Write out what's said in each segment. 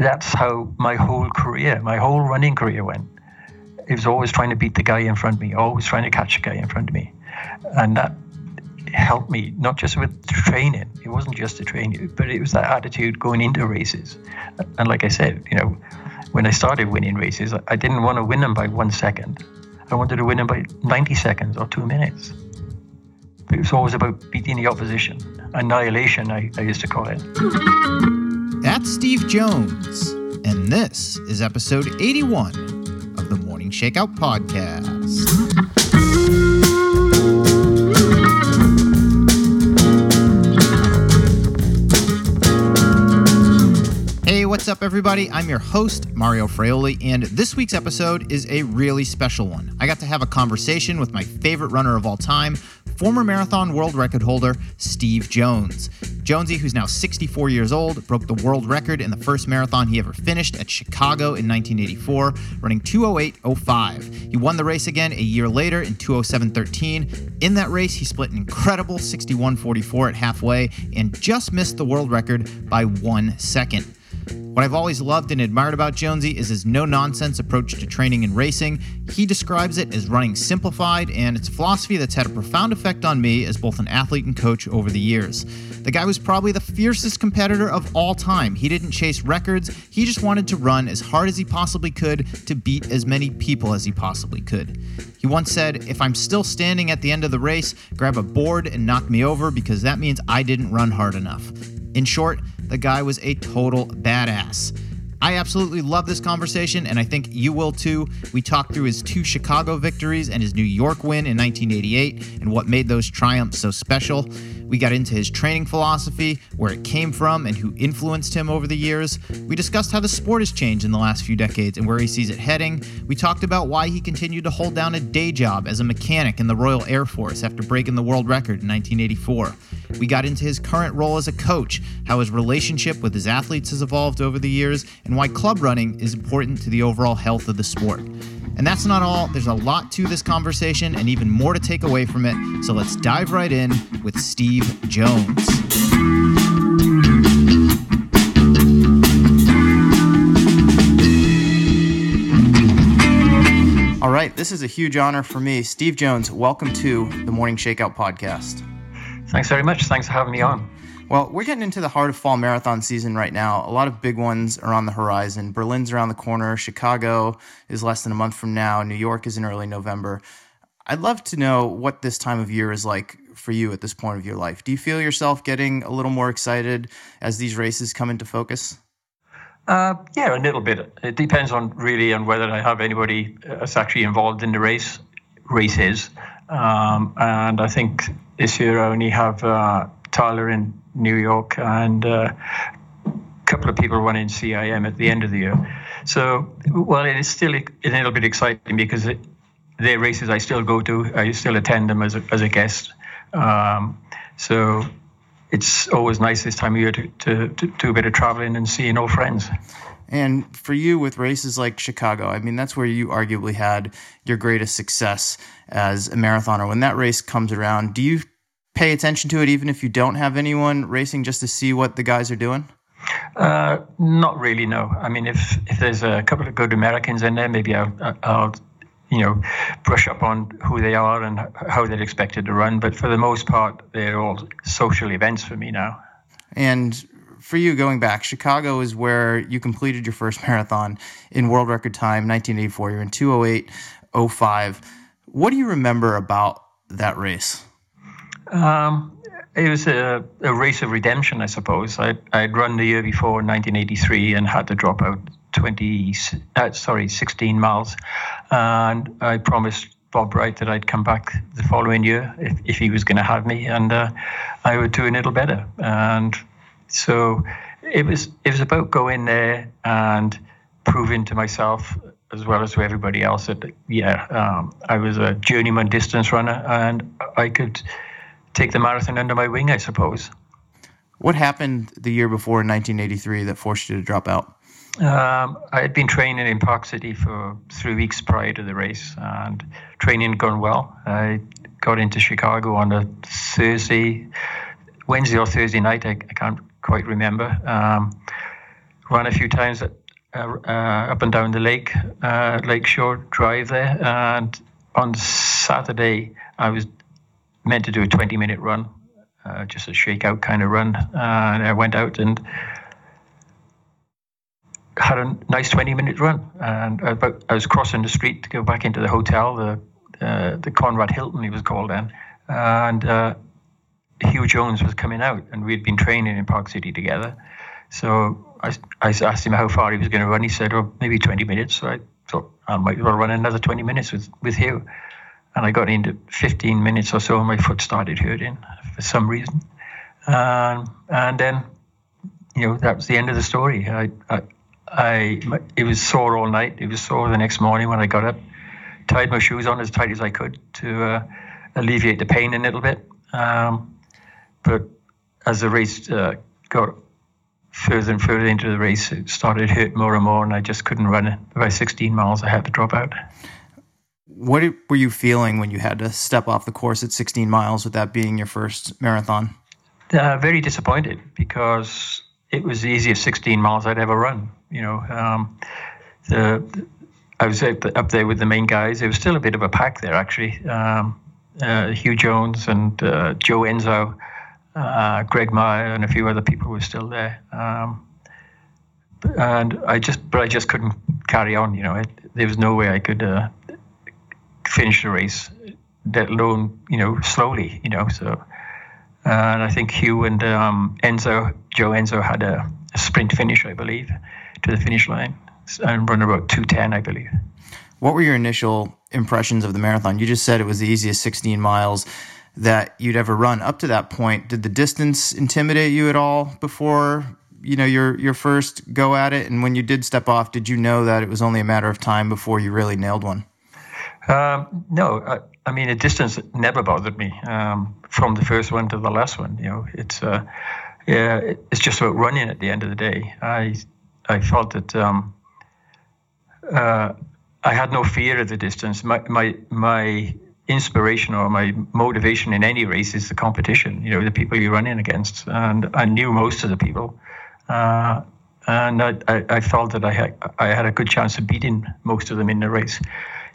that's how my whole career, my whole running career went. It was always trying to beat the guy in front of me, always trying to catch the guy in front of me. And that helped me, not just with training, it wasn't just the training, but it was that attitude going into races. And like I said, you know, when I started winning races, I didn't want to win them by one second. I wanted to win them by 90 seconds or two minutes. It was always about beating the opposition. Annihilation, I, I used to call it. That's Steve Jones, and this is episode 81 of the Morning Shakeout Podcast. Hey, what's up, everybody? I'm your host, Mario Fraioli, and this week's episode is a really special one. I got to have a conversation with my favorite runner of all time, former marathon world record holder, Steve Jones. Jonesy, who's now 64 years old, broke the world record in the first marathon he ever finished at Chicago in 1984, running 208.05. He won the race again a year later in 207.13. In that race, he split an incredible 61.44 at halfway and just missed the world record by one second. What I've always loved and admired about Jonesy is his no nonsense approach to training and racing. He describes it as running simplified, and it's a philosophy that's had a profound effect on me as both an athlete and coach over the years. The guy was probably the fiercest competitor of all time. He didn't chase records, he just wanted to run as hard as he possibly could to beat as many people as he possibly could. He once said, If I'm still standing at the end of the race, grab a board and knock me over because that means I didn't run hard enough. In short, the guy was a total badass. I absolutely love this conversation, and I think you will too. We talked through his two Chicago victories and his New York win in 1988 and what made those triumphs so special. We got into his training philosophy, where it came from, and who influenced him over the years. We discussed how the sport has changed in the last few decades and where he sees it heading. We talked about why he continued to hold down a day job as a mechanic in the Royal Air Force after breaking the world record in 1984. We got into his current role as a coach, how his relationship with his athletes has evolved over the years, and why club running is important to the overall health of the sport. And that's not all. There's a lot to this conversation and even more to take away from it. So let's dive right in with Steve Jones. All right, this is a huge honor for me. Steve Jones, welcome to the Morning Shakeout podcast. Thanks very much. Thanks for having me on. Well, we're getting into the heart of fall marathon season right now. A lot of big ones are on the horizon. Berlin's around the corner. Chicago is less than a month from now. New York is in early November. I'd love to know what this time of year is like for you at this point of your life. Do you feel yourself getting a little more excited as these races come into focus? Uh, yeah, a little bit. It depends on really on whether I have anybody that's actually involved in the race races. Um, and I think this year I only have uh, Tyler in New York and uh, a couple of people running CIM at the end of the year. So, well, it is still a little bit exciting because it, they're races I still go to. I still attend them as a, as a guest. Um, so it's always nice this time of year to, to, to do a bit of traveling and seeing old friends. And for you, with races like Chicago, I mean, that's where you arguably had your greatest success as a marathoner. When that race comes around, do you pay attention to it even if you don't have anyone racing just to see what the guys are doing? Uh, not really, no. I mean, if, if there's a couple of good Americans in there, maybe I'll, I'll you know, brush up on who they are and how they're expected to run. But for the most part, they're all social events for me now. And for you going back, Chicago is where you completed your first marathon in world record time, 1984. You're in 208.05. What do you remember about that race? Um, it was a, a, race of redemption, I suppose. I, I'd run the year before, 1983, and had to drop out 20, uh, sorry, 16 miles. And I promised Bob Bright that I'd come back the following year if, if he was going to have me, and uh, I would do a little better. And so it was it was about going there and proving to myself as well as to everybody else that yeah um, I was a journeyman distance runner and I could take the marathon under my wing I suppose. What happened the year before in 1983 that forced you to drop out? Um, I had been training in Park City for three weeks prior to the race, and training had gone well. I got into Chicago on a Thursday, Wednesday or Thursday night. I, I can't quite remember. Um, ran a few times at, uh, uh, up and down the lake, uh, Lakeshore Drive there. And on Saturday, I was meant to do a 20 minute run, uh, just a shakeout kind of run. and I went out and had a nice 20 minute run. And about, I was crossing the street to go back into the hotel, the, uh, the Conrad Hilton, he was called then. And uh, Hugh Jones was coming out, and we'd been training in Park City together. So I, I asked him how far he was going to run. He said, "Oh, maybe 20 minutes." So I thought I might as well run another 20 minutes with with Hugh. And I got into 15 minutes or so, and my foot started hurting for some reason. Um, and then, you know, that was the end of the story. I, I, I, it was sore all night. It was sore the next morning when I got up. Tied my shoes on as tight as I could to uh, alleviate the pain a little bit. Um, but as the race uh, got further and further into the race, it started hurt more and more, and I just couldn't run it. About 16 miles, I had to drop out. What were you feeling when you had to step off the course at 16 miles, with that being your first marathon? Uh, very disappointed because it was the easiest 16 miles I'd ever run. You know, um, the, I was up there with the main guys. There was still a bit of a pack there, actually. Um, uh, Hugh Jones and uh, Joe Nzau uh, Greg Meyer and a few other people were still there. Um, and I just, but I just couldn't carry on. You know, it, there was no way I could uh, finish the race, let alone you know slowly. You know, so. And I think Hugh and um, Nzau, Joe Nzau, had a, a, sprint finish, I believe, to the finish line, and run about two ten, I believe. What were your initial impressions of the marathon? You just said it was the easiest 16 miles that you'd ever run up to that point. Did the distance intimidate you at all before you know your your first go at it? And when you did step off, did you know that it was only a matter of time before you really nailed one? Um, no, I, I, mean the distance never bothered me um, from the first one to the last one. You know, it's uh, yeah, it's just about running at the end of the day. I I felt that um, uh, I had no fear of the distance. My my my inspiration or my motivation in any race is the competition. You know, the people you're running against, and I knew most of the people, uh, and I, I, I, felt that I had I had a good chance of beating most of them in the race.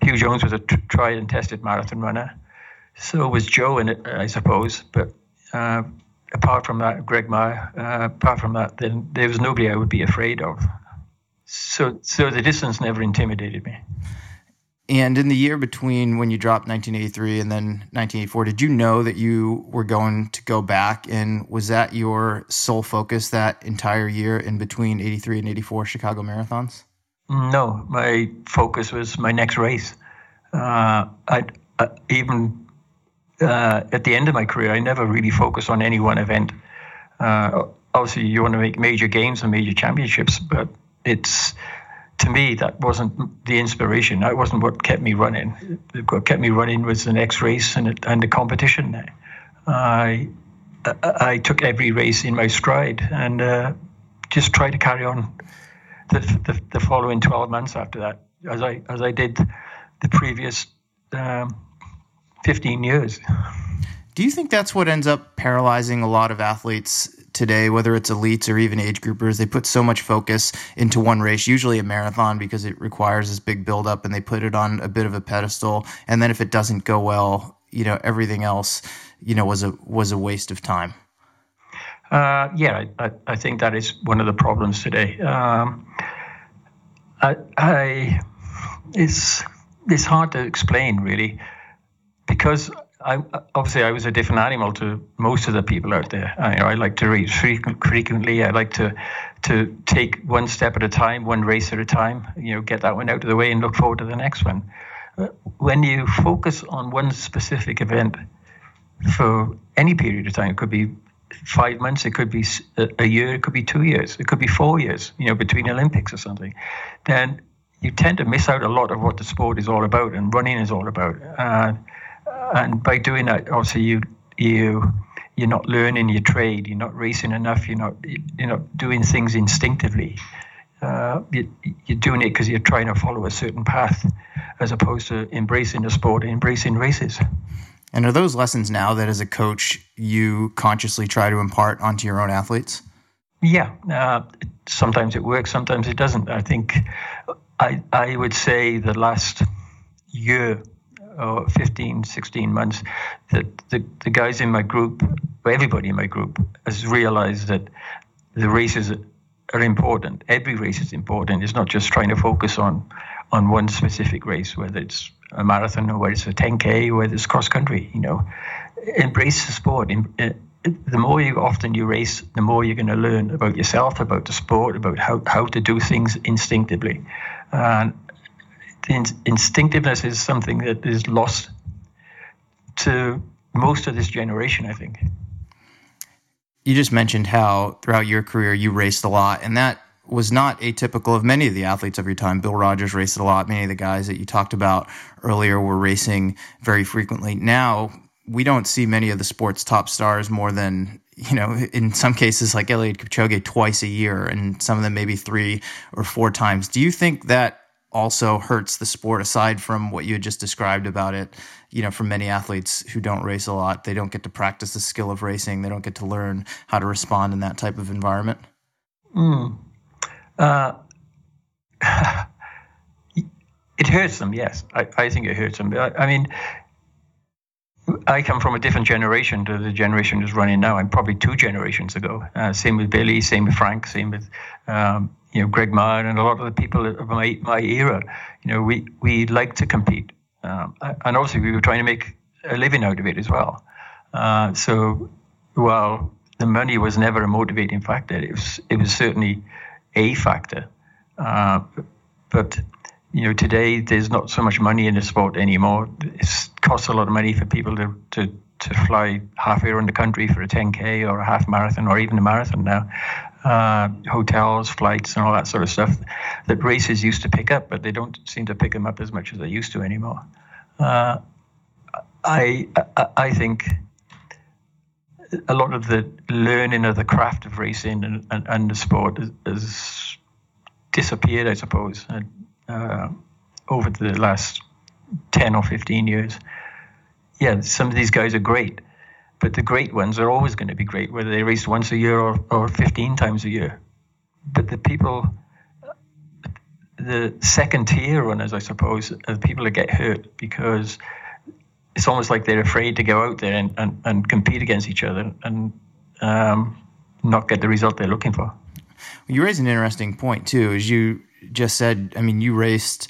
Hugh Jones was a t- tried and tested marathon runner, so was Joe in it, I suppose. But uh, apart from that, Greg Meyer, uh, apart from that, then there was nobody I would be afraid of. So, so the distance never intimidated me. And in the year between when you dropped 1983 and then 1984, did you know that you were going to go back? And was that your sole focus that entire year in between 83 and 84 Chicago marathons? No, my focus was my next race. Uh, I uh, even uh, at the end of my career, I never really focused on any one event. Uh, obviously, you want to make major games and major championships, but it's to me, that wasn't the inspiration. That wasn't what kept me running. What kept me running was the next race and and the competition. I I took every race in my stride and uh, just tried to carry on the, the, the following 12 months after that, as I as I did the previous um, 15 years. Do you think that's what ends up paralyzing a lot of athletes today, whether it's elites or even age groupers, they put so much focus into one race, usually a marathon, because it requires this big buildup, and they put it on a bit of a pedestal. And then if it doesn't go well, you know, everything else, you know, was a was a waste of time. Uh, yeah, I, I, think that is one of the problems today. Um, I, I, it's it's hard to explain really because I, obviously I was a different animal to most of the people out there. I, I like to race frequently. I like to to take one step at a time, one race at a time. You know, get that one out of the way and look forward to the next one. Uh, when you focus on one specific event for any period of time, it could be five months, it could be a year, it could be two years, it could be four years. You know, between Olympics or something, then you tend to miss out a lot of what the sport is all about and running is all about. And by doing that, obviously you you you're not learning your trade. You're not racing enough. You're not you're not doing things instinctively. Uh, you, are doing it because you're trying to follow a certain path, as opposed to embracing the sport and embracing races. And are those lessons now that, as a coach, you consciously try to impart onto your own athletes? Yeah, uh, sometimes it works, sometimes it doesn't. I think I I would say the last year or 15, 16 months that the, the guys in my group, everybody in my group, has realized that the races are important. Every race is important. It's not just trying to focus on on one specific race, whether it's a marathon or whether it's a 10k, or whether it's cross country. You know, embrace the sport. Uh, the more you often you race, the more you're going to learn about yourself, about the sport, about how, how to do things instinctively. And instinctiveness is something that is lost to most of this generation, I think you just mentioned how throughout your career you raced a lot, and that was not atypical of many of the athletes of your time. Bill Rodgers raced a lot. Many of the guys that you talked about earlier were racing very frequently. Now, we don't see many of the sport's top stars more than, you know, in some cases like Eliud Kipchoge twice a year, and some of them maybe three or four times. Do you think that also hurts the sport aside from what you had just described about it you know for many athletes who don't race a lot they don't get to practice the skill of racing they don't get to learn how to respond in that type of environment? Mm. uh, it hurts them yes. I, I think it hurts them. I, I mean I come from a different generation to the generation that's running now. I'm probably two generations ago. Uh, same with Billy, same with Frank, same with um, you know Greg Marr and a lot of the people of my, my era. You know, we we like to compete, um, and obviously we were trying to make a living out of it as well. Uh, so while the money was never a motivating factor, it was it was certainly a factor. Uh, but you know, today there's not so much money in the sport anymore. It costs a lot of money for people to, to, to fly halfway around the country for a 10K or a half marathon or even a marathon now. Uh, hotels, flights, and all that sort of stuff that races used to pick up, but they don't seem to pick them up as much as they used to anymore. Uh, I, I, I think a lot of the learning of the craft of racing and, and, and the sport has disappeared, I suppose. Uh, over the last 10 or 15 years. Yeah, some of these guys are great, but the great ones are always going to be great, whether they race once a year or, or 15 times a year. But the people, the second tier runners, I suppose, are the people that get hurt because it's almost like they're afraid to go out there and, and, and compete against each other and um, not get the result they're looking for. You raise an interesting point too. As you just said, I mean, you raced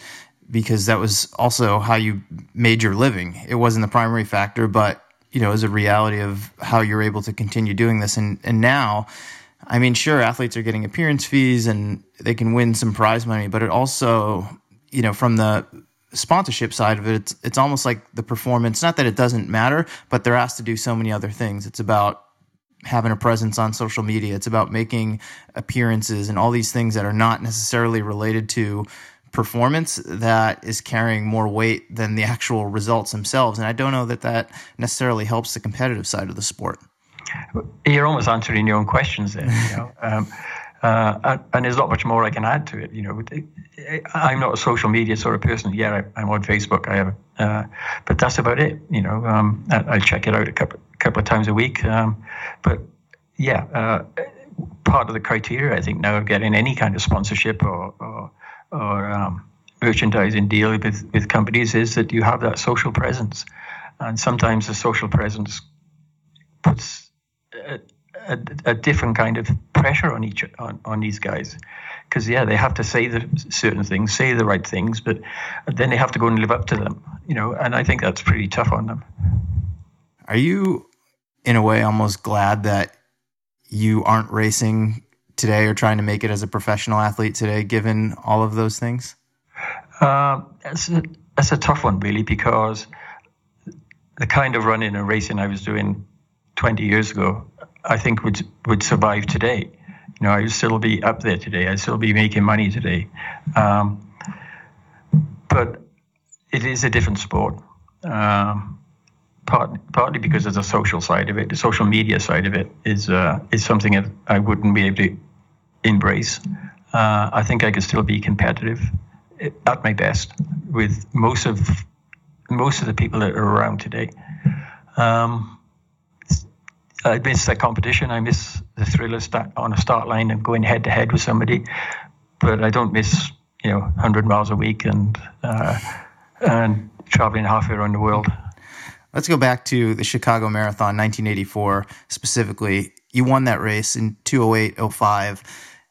because that was also how you made your living. It wasn't the primary factor, but you know, as a reality of how you're able to continue doing this. And and now, I mean, sure, athletes are getting appearance fees and they can win some prize money, but it also, you know, from the sponsorship side of it, it's it's almost like the performance. Not that it doesn't matter, but they're asked to do so many other things. It's about having a presence on social media. It's about making appearances and all these things that are not necessarily related to performance that is carrying more weight than the actual results themselves. And I don't know that that necessarily helps the competitive side of the sport. You're almost answering your own questions there. You know? um, uh, and there's not much more I can add to it. You know, I'm not a social media sort of person. Yeah, I, am on Facebook. I have, uh, but that's about it. You know, um, I, I, check it out a couple couple of times a week. Um, but yeah, uh, part of the criteria I think now of getting any kind of sponsorship or or, or um, merchandising deal with with companies is that you have that social presence, and sometimes the social presence puts. A, a, a different kind of pressure on each on, on these guys because yeah they have to say the certain things say the right things but then they have to go and live up to them you know and i think that's pretty tough on them are you in a way almost glad that you aren't racing today or trying to make it as a professional athlete today, given all of those things? Uh, it's, a, it's a tough one, really, because the kind of running and racing I was doing 20 years ago, I think would would survive today. You know, I would still be up there today. I'd still be making money today. Um, but it is a different sport. Um, part, partly because there's a social side of it. The social media side of it is uh, is something that I wouldn't be able to embrace. Uh, I think I could still be competitive at my best with most of most of the people that are around today. Um, I miss that competition. I miss the thrill of on a start line and going head to head with somebody, but I don't miss you know 100 miles a week and uh, and traveling halfway around the world. Let's go back to the Chicago Marathon 1984 specifically. You won that race in 208.05.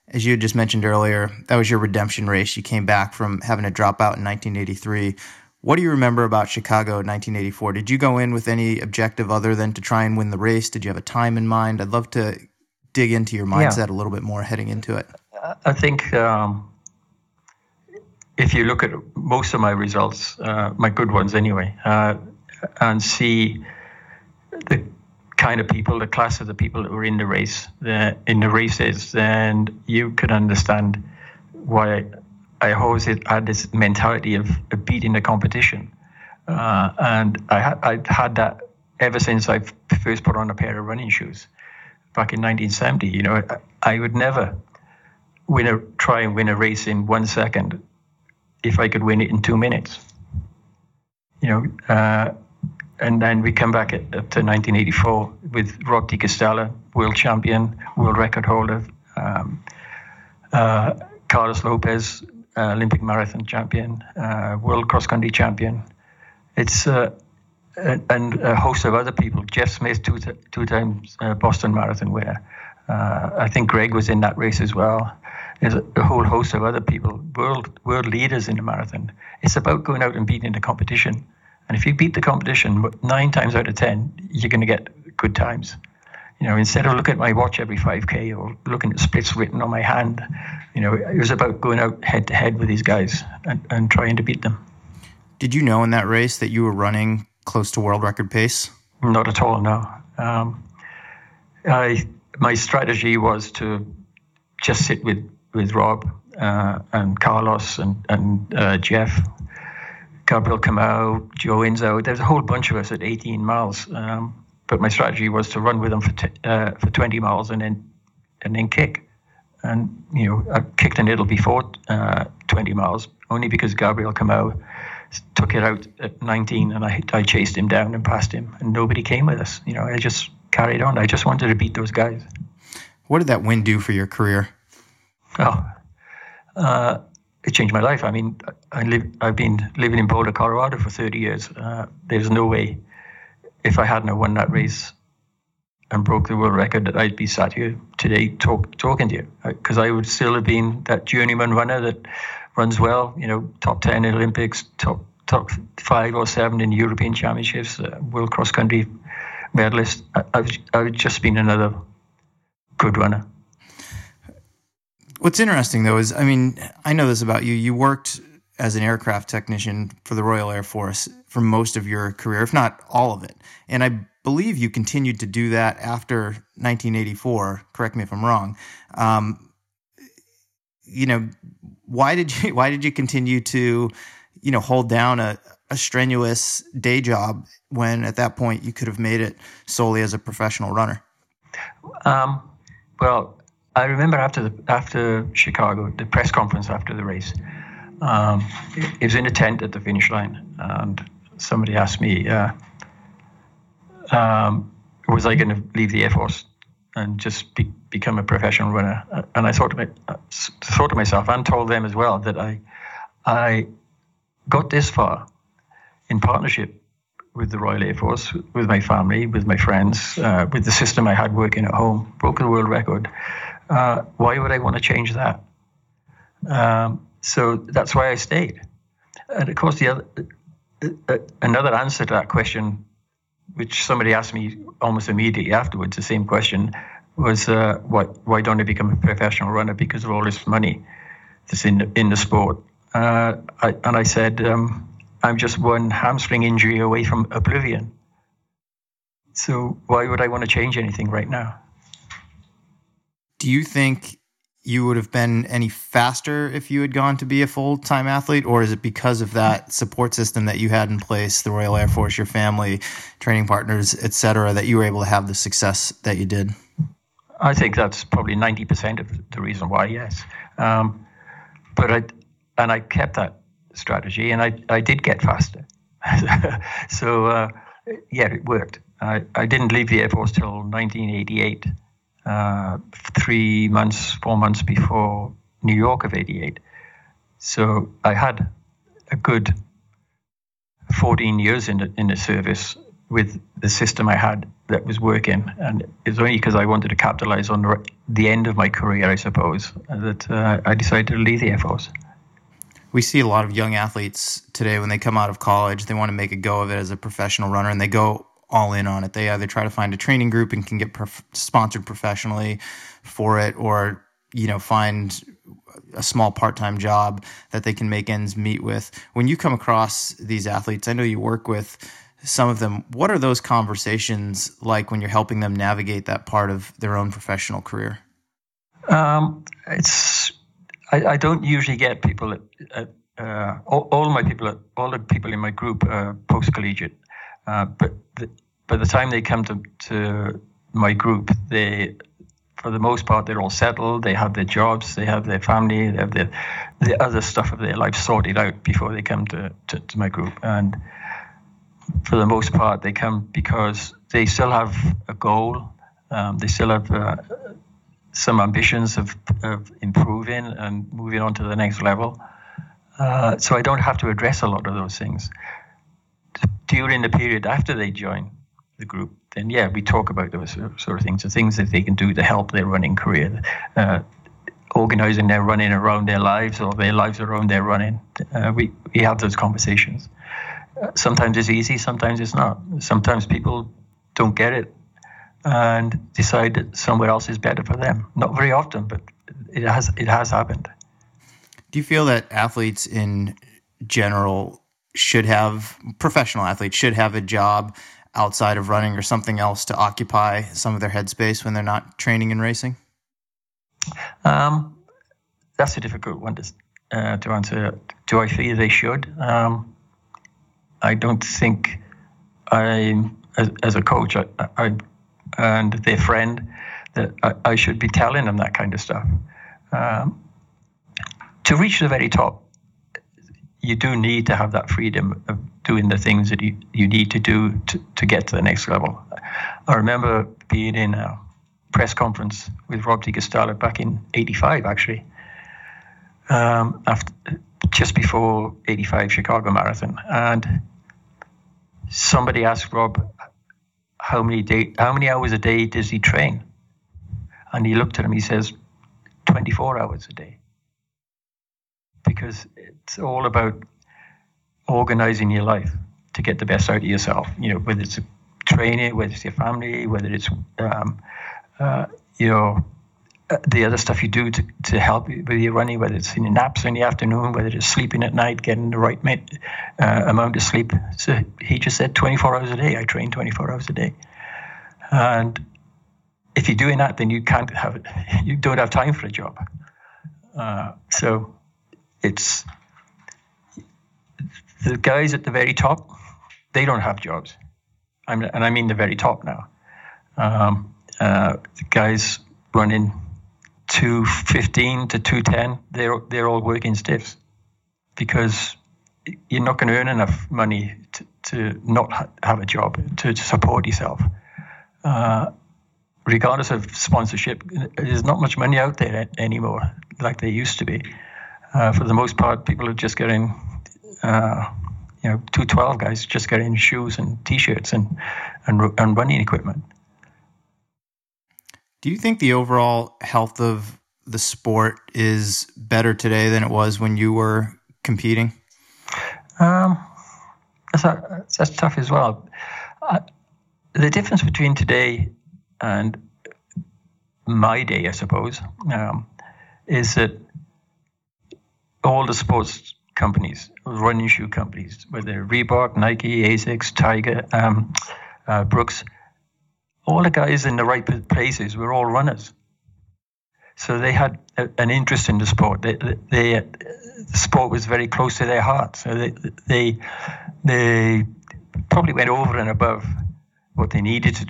As you had just mentioned earlier, that was your redemption race. You came back from having a dropout in 1983. What do you remember about Chicago 1984? Did you go in with any objective other than to try and win the race? Did you have a time in mind? I'd love to dig into your mindset yeah. a little bit more heading into it. I think um, if you look at most of my results, uh, my good ones anyway, uh, and see the kind of people, the class of the people that were in the race, the, in the races, and you could understand why I always had this mentality of, beating the competition. Uh, and I, I'd had that ever since I first put on a pair of running shoes back in 1970. You know, I, I would never win a try and win a race in one second if I could win it in two minutes. You know, uh, and then we come back up to 1984 with Rob de Castella, world champion, world record holder, um, uh, Carlos Lopes, uh, Olympic marathon champion, uh, world cross country champion. It's uh, and a host of other people. Geoff Smith, two two times uh, Boston Marathon winner. Uh, I think Greg was in that race as well. There's a, a, whole host of other people, world world leaders in the marathon. It's about going out and beating in the competition. And if you beat the competition nine times out of ten, you're going to get good times. You know, instead of looking at my watch every 5k or looking at splits written on my hand, you know, it was about going out head to head with these guys and, and trying to beat them. Did you know in that race that you were running close to world record pace? Not at all. No. Um, I my strategy was to just sit with with Rob uh, and Carlos and and uh, Jeff Gabriel Kamau, Joe Nzau. There's a whole bunch of us at 18 miles. Um, but my strategy was to run with them for t- uh, for 20 miles and then and then kick. And you know, I kicked a needle before uh, 20 miles only because Gabriel Kamau took it out at 19, and I I chased him down and passed him, and nobody came with us. You know, I just carried on. I just wanted to beat those guys. What did that win do for your career? Oh, uh, it changed my life. I mean, I live, I've been living in Boulder, Colorado for 30 years. Uh, there's no way, if I hadn't won that race and broke the world record, that I'd be sat here today talk, talking to you. Because uh, I would still have been that journeyman runner that runs well, you know, top 10 in Olympics, top top five or seven in European Championships, uh, world cross country medalist. I, I've, I've just been another good runner. What's interesting though is, I mean, I know this about you. You worked as an aircraft technician for the Royal Air Force for most of your career, if not all of it. And I believe you continued to do that after 1984. Correct me if I'm wrong. Um, you know, why did you why did you continue to, you know, hold down a, a strenuous day job when at that point you could have made it solely as a professional runner? Um, well, I remember after the after Chicago, the press conference after the race. Um, it, was in a tent at the finish line, and somebody asked me, uh, um, "Was I going to leave the Air Force and just be, become a professional runner?" Uh, and I thought to, my, uh, thought to myself, and told them as well that I I got this far in partnership with the Royal Air Force, with my family, with my friends, uh, with the system I had working at home, broke the world record uh, why would I want to change that? Um, so that's why I stayed. And of course, the other, uh, uh, another answer to that question, which somebody asked me almost immediately afterwards, the same question, was uh, why, why don't I become a professional runner because of all this money that's in the, in the sport? Uh, I, and I said, um, I'm just one hamstring injury away from oblivion. So why would I want to change anything right now? Do you think you would have been any faster if you had gone to be a full time athlete, or is it because of that support system that you had in place, the Royal Air Force, your family, training partners, et cetera, that you were able to have the success that you did? I think that's probably ninety percent of the reason why. Yes, um, but I and I kept that strategy, and I I did get faster. so uh, yeah, it worked. I, I didn't leave the Air Force till 1988 uh, three months, four months before New York of '88. So I had a good 14 years in the, in the service with the system I had that was working, and it's only because I wanted to capitalize on the, the end of my career, I suppose, that uh, I decided to leave the Air Force. We see a lot of young athletes today when they come out of college, they want to make a go of it as a professional runner, and they go all in on it. They either try to find a training group and can get prof- sponsored professionally for it, or you know find a small part-time job that they can make ends meet with. When you come across these athletes, I know you work with some of them. What are those conversations like when you're helping them navigate that part of their own professional career? Um, it's I, I, don't usually get people at, at uh, all, all, my people, all the people in my group are post collegiate, uh, but the, by the time they come to, to my group, they for the most part, they're all settled. They have their jobs, they have their family, they have their the other stuff of their life sorted out before they come to, to, to my group. And for the most part, they come because they still have a goal. Um, they still have uh, some ambitions of, of improving and moving on to the next level. Uh, so I don't have to address a lot of those things. During the period after they join the group, then yeah, we talk about those sort of things, the things that they can do to help their running career, uh, organizing their running around their lives or their lives around their running. Uh, we, we have those conversations. Uh, sometimes it's easy, sometimes it's not. Sometimes people don't get it and decide that somewhere else is better for them. Not very often, but it has it has happened. Do you feel that athletes in general should have professional athletes should have a job outside of running or something else to occupy some of their headspace when they're not training and racing? Um, that's a difficult one to, uh, to answer. Do I feel they should? Um, I don't think I, as, as a coach, I, I, and their friend, that I, I, should be telling them that kind of stuff. Um, to reach the very top, you do need to have that freedom of doing the things that you, you need to do to, to get to the next level. I remember being in a press conference with Rob de Castella back in 85, actually, um, after, just before 85 Chicago Marathon. And somebody asked Rob, how many, day, how many hours a day does he train? And he looked at him, he says, 24 hours a day because it's all about organizing your life to get the best out of yourself. You know, whether it's training, whether it's your family, whether it's um, uh, you know uh, the other stuff you do to, to help with your running, whether it's in your naps in the afternoon, whether it's sleeping at night, getting the right uh, amount of sleep. So he just said 24 hours a day. I train 24 hours a day, and if you're doing that, then you can't have. You don't have time for a job. Uh, so it's the guys at the very top, they don't have jobs. I'm, and I mean the very top now. Um, uh, the guys running 215 to 210, they're, they're all working stiffs because you're not going to earn enough money to, to not ha- have a job to, to support yourself. Uh, regardless of sponsorship, there's not much money out there anymore like there used to be uh, for the most part, people are just getting, uh, you know, 212 guys just getting shoes and t-shirts and, and, and running equipment. Do you think the overall health of the sport is better today than it was when you were competing? Um, that's, a, that's tough as well. Uh, the difference between today and my day, I suppose, um, is that all the sports companies, running shoe companies, whether Reebok, Nike, Asics, Tiger, um, uh, Brooks, all the guys in the right places were all runners. So they had a, an interest in the sport. They, they, the sport was very close to their heart. So they, they, they probably went over and above what they needed to,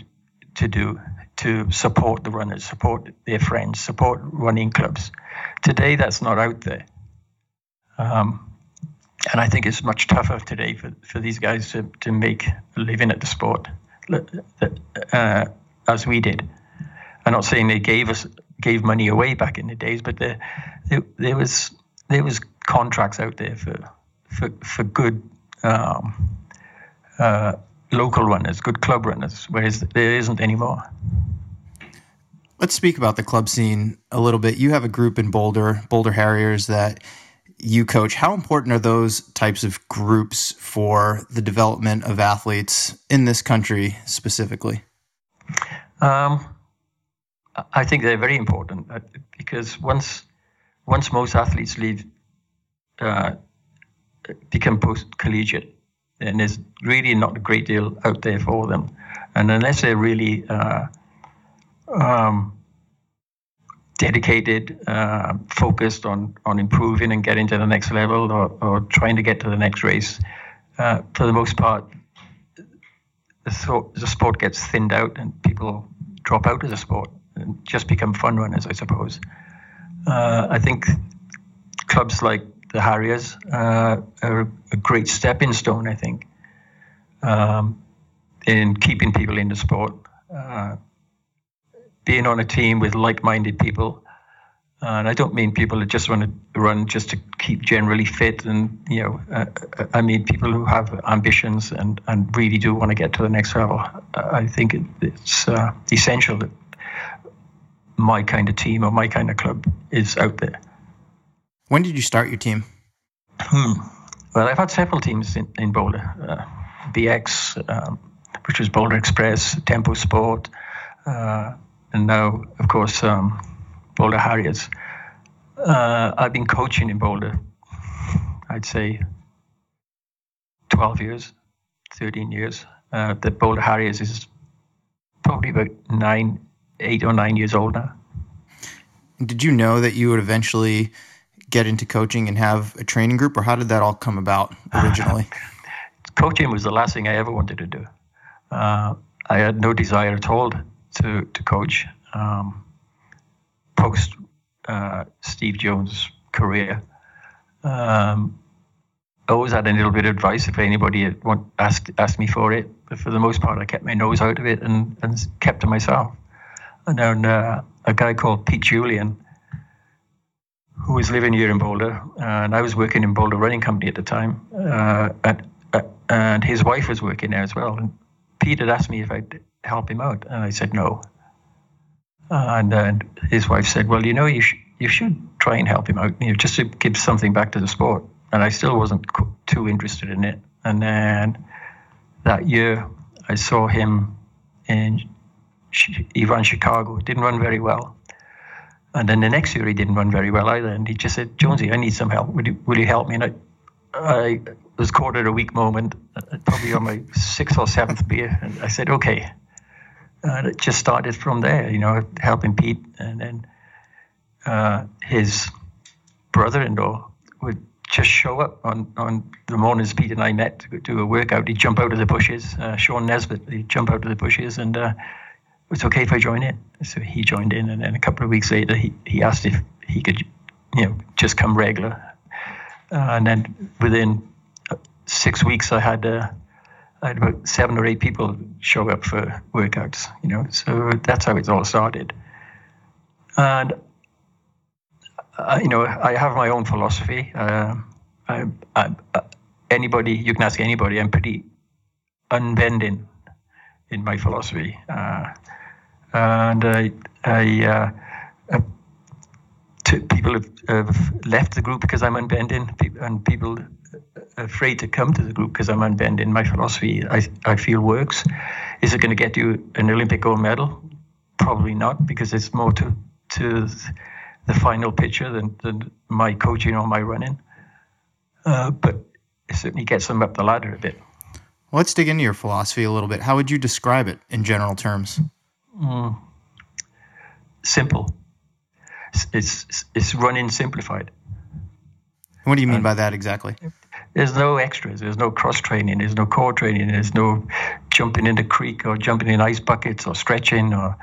to do to support the runners, support their friends, support running clubs. Today, that's not out there. Um, and I think it's much tougher today for, for these guys to, to make a living at the sport uh, as we did. I'm not saying they gave us gave money away back in the days, but there, there, was there was contracts out there for for for good um, uh, local runners, good club runners, whereas there isn't anymore. Let's speak about the club scene a little bit. You have a group in Boulder, Boulder Harriers, that you coach. How important are those types of groups for the development of athletes in this country specifically? Um, I think they're very important uh, because once once most athletes leave, uh, become post collegiate, then there's really not a great deal out there for them, and unless they're really uh, um, dedicated, uh, focused on on improving and getting to the next level, or, or trying to get to the next race, uh, for the most part, the, the sport gets thinned out and people drop out of the sport and just become fun runners, I suppose. Uh, I think clubs like the Harriers uh, are a great stepping stone, I think, um, in keeping people in the sport. Uh, being on a team with like-minded people, and I don't mean people that just want to run just to keep generally fit, and you know, uh, I mean people who have ambitions and, and really do want to get to the next level. I think it's uh, essential that my kind of team or my kind of club is out there. When did you start your team? Hmm. Well, I've had several teams in, in Boulder. Uh, BX, um, which was Boulder Express, Tempo Sport, uh, and now, of course, um, Boulder Harriers. Uh, I've been coaching in Boulder, I'd say 12 years, 13 years. Uh, the Boulder Harriers is probably about nine, eight or nine years old now. Did you know that you would eventually get into coaching and have a training group, or how did that all come about originally? coaching was the last thing I ever wanted to do. Uh, I had no desire at all to to coach. Um, post uh, Steve Jones' career, um, I always had a little bit of advice if anybody had want, asked asked me for it. But for the most part, I kept my nose out of it and, and kept to myself. And then uh, a guy called Pete Julian, who was living here in Boulder, and I was working in Boulder Running Company at the time, uh, uh, and his wife was working there as well. And Pete had asked me if I'd help him out, and I said no. and, and his wife said, "Well, you know, you sh- you should try and help him out, you know, just to give something back to the sport." And I still wasn't co- too interested in it. And then that year, I saw him in he ran Chicago. Didn't run very well. And then the next year he didn't run very well either. And he just said, Jonesy, I need some help. Will you, will you help me? And I, I was caught at a weak moment, uh, probably on my sixth or seventh beer. And I said, okay. And it just started from there, you know, helping Pete. And then uh, his brother-in-law would just show up on, on the mornings Pete and I met to do a workout. He'd jump out of the bushes. Uh, Sean Nesbitt, he'd jump out of the bushes and uh, it's okay if I join in. So he joined in, and then a couple of weeks later, he, he asked if he could, you know, just come regular. Uh, and then within uh, six weeks, I had uh, I had about seven or eight people show up for workouts. You know, so that's how it all started. And uh, you know, I have my own philosophy. Uh, I, I, anybody, you can ask anybody. I'm pretty unbending in my philosophy. Uh, and I, I uh, uh, people have, have, left the group because I'm unbending, and people afraid to come to the group because I'm unbending. My philosophy, I, I feel works. Is it going to get you an Olympic gold medal? Probably not, because it's more to to the final picture than, than my coaching or my running. Uh, but it certainly gets them up the ladder a bit. Well, let's dig into your philosophy a little bit. How would you describe it in general terms? Mm. Simple. It's, it's, it's running simplified. What do you mean by that exactly? There's no extras. There's no cross training. There's no core training. There's no jumping in the creek or jumping in ice buckets or stretching or,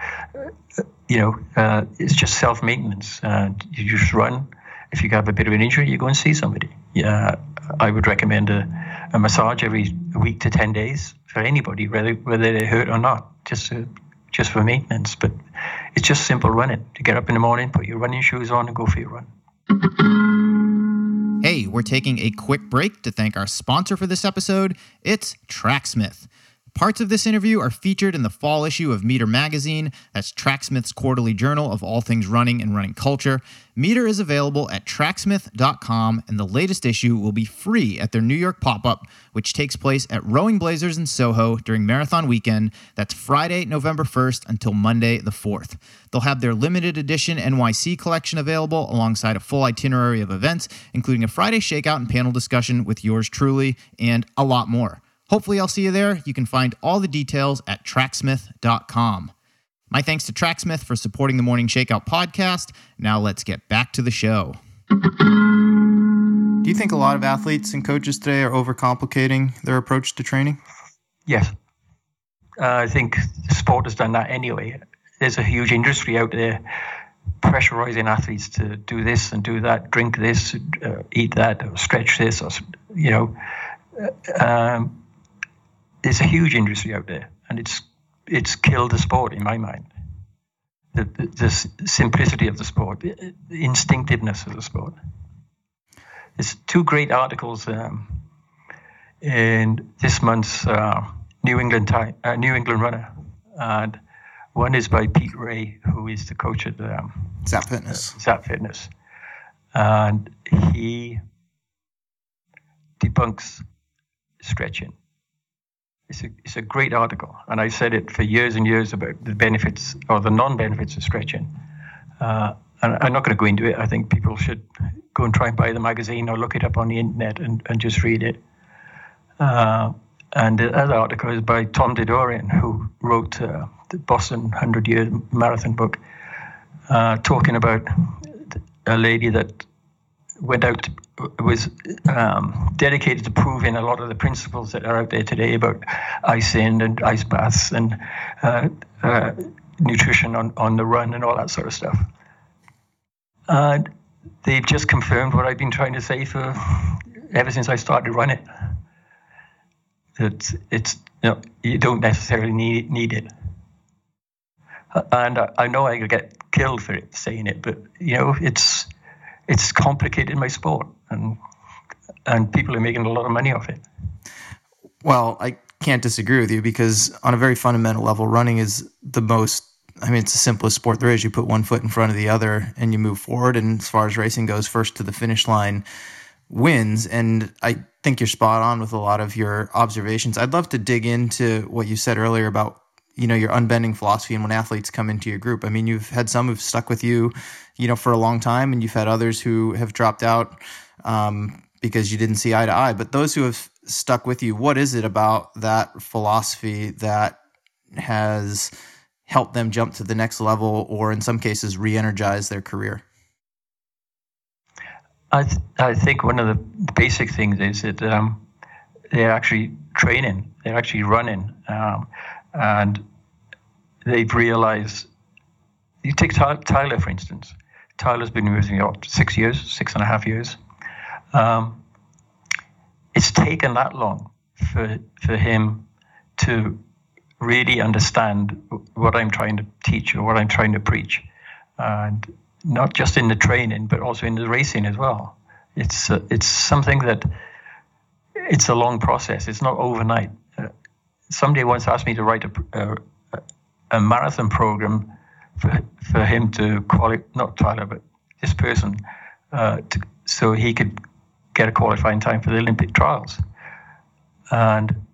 you know, uh, it's just self maintenance. And you just run. If you have a bit of an injury, you go and see somebody. Yeah, I would recommend a, a massage every week to 10 days for anybody, whether, whether they're hurt or not, just to just for maintenance. But it's just simple running. To get up in the morning, put your running shoes on, and go for your run. We're taking a quick break to thank our sponsor for this episode. It's Tracksmith. Parts of this interview are featured in the fall issue of Meter Magazine. That's Tracksmith's quarterly journal of all things running and running culture. Meter is available at tracksmith.com, and the latest issue will be free at their New York pop up, which takes place at Rowing Blazers in Soho during Marathon Weekend. That's Friday, November 1st until Monday, the 4th. They'll have their limited edition NYC collection available alongside a full itinerary of events, including a Friday shakeout and panel discussion with yours truly, and a lot more. Hopefully, I'll see you there. You can find all the details at tracksmith.com. My thanks to Tracksmith for supporting the Morning Shakeout podcast. Now, let's get back to the show. Do you think a lot of athletes and coaches today are overcomplicating their approach to training? Yes. Uh, I think sport has done that anyway. There's a huge industry out there pressurizing athletes to do this and do that, drink this, uh, eat that, or stretch this, or, you know. Uh, um, there's a huge industry out there, and it's it's killed the sport in my mind. The, the, the simplicity of the sport, the, the, instinctiveness of the sport. There's two great articles um, in this month's uh, New England time, uh, New England Runner, and one is by Pete Rea, who is the coach at um, Zap Fitness. Uh, Zap Fitness, and he debunks stretching it's a, it's a great article, and I said it for years and years about the benefits or the non-benefits of stretching. Uh, and I'm not going to go into it. I think people should go and try and buy the magazine or look it up on the internet and, and just read it. Uh, and the other article is by Tom Derderian, who wrote uh, the Boston 100 Year Marathon book, uh, talking about a lady that went out was um, dedicated to proving a lot of the principles that are out there today about ice in and ice baths and uh, uh, nutrition on, on the run and all that sort of stuff. And they've just confirmed what I've been trying to say for ever since I started running. That it's you know you don't necessarily need need it. And I, I know I could get killed for it saying it, but you know it's it's complicated my sport, and and people are making a lot of money off it. Well, I can't disagree with you because on a very fundamental level, running is the most. I mean, it's the simplest sport there is. You put one foot in front of the other, and you move forward. And as far as racing goes, first to the finish line wins. And I think you're spot on with a lot of your observations. I'd love to dig into what you said earlier about you know your unbending philosophy and when athletes come into your group i mean you've had some who've stuck with you you know for a long time and you've had others who have dropped out um, because you didn't see eye to eye but those who have stuck with you what is it about that philosophy that has helped them jump to the next level or in some cases re-energize their career i, th- I think one of the basic things is that um, they're actually training they're actually running um, and they've realized. You take Tyler, for instance. Tyler's been with me it six years, six and a half years. Um, it's taken that long for for him to really understand what I'm trying to teach or what I'm trying to preach, and not just in the training, but also in the racing as well. It's uh, it's something that it's a long process. It's not overnight somebody once asked me to write a, a, a marathon program for, for him to qualify, not Tyler, but this person, uh, to, so he could get a qualifying time for the Olympic trials. And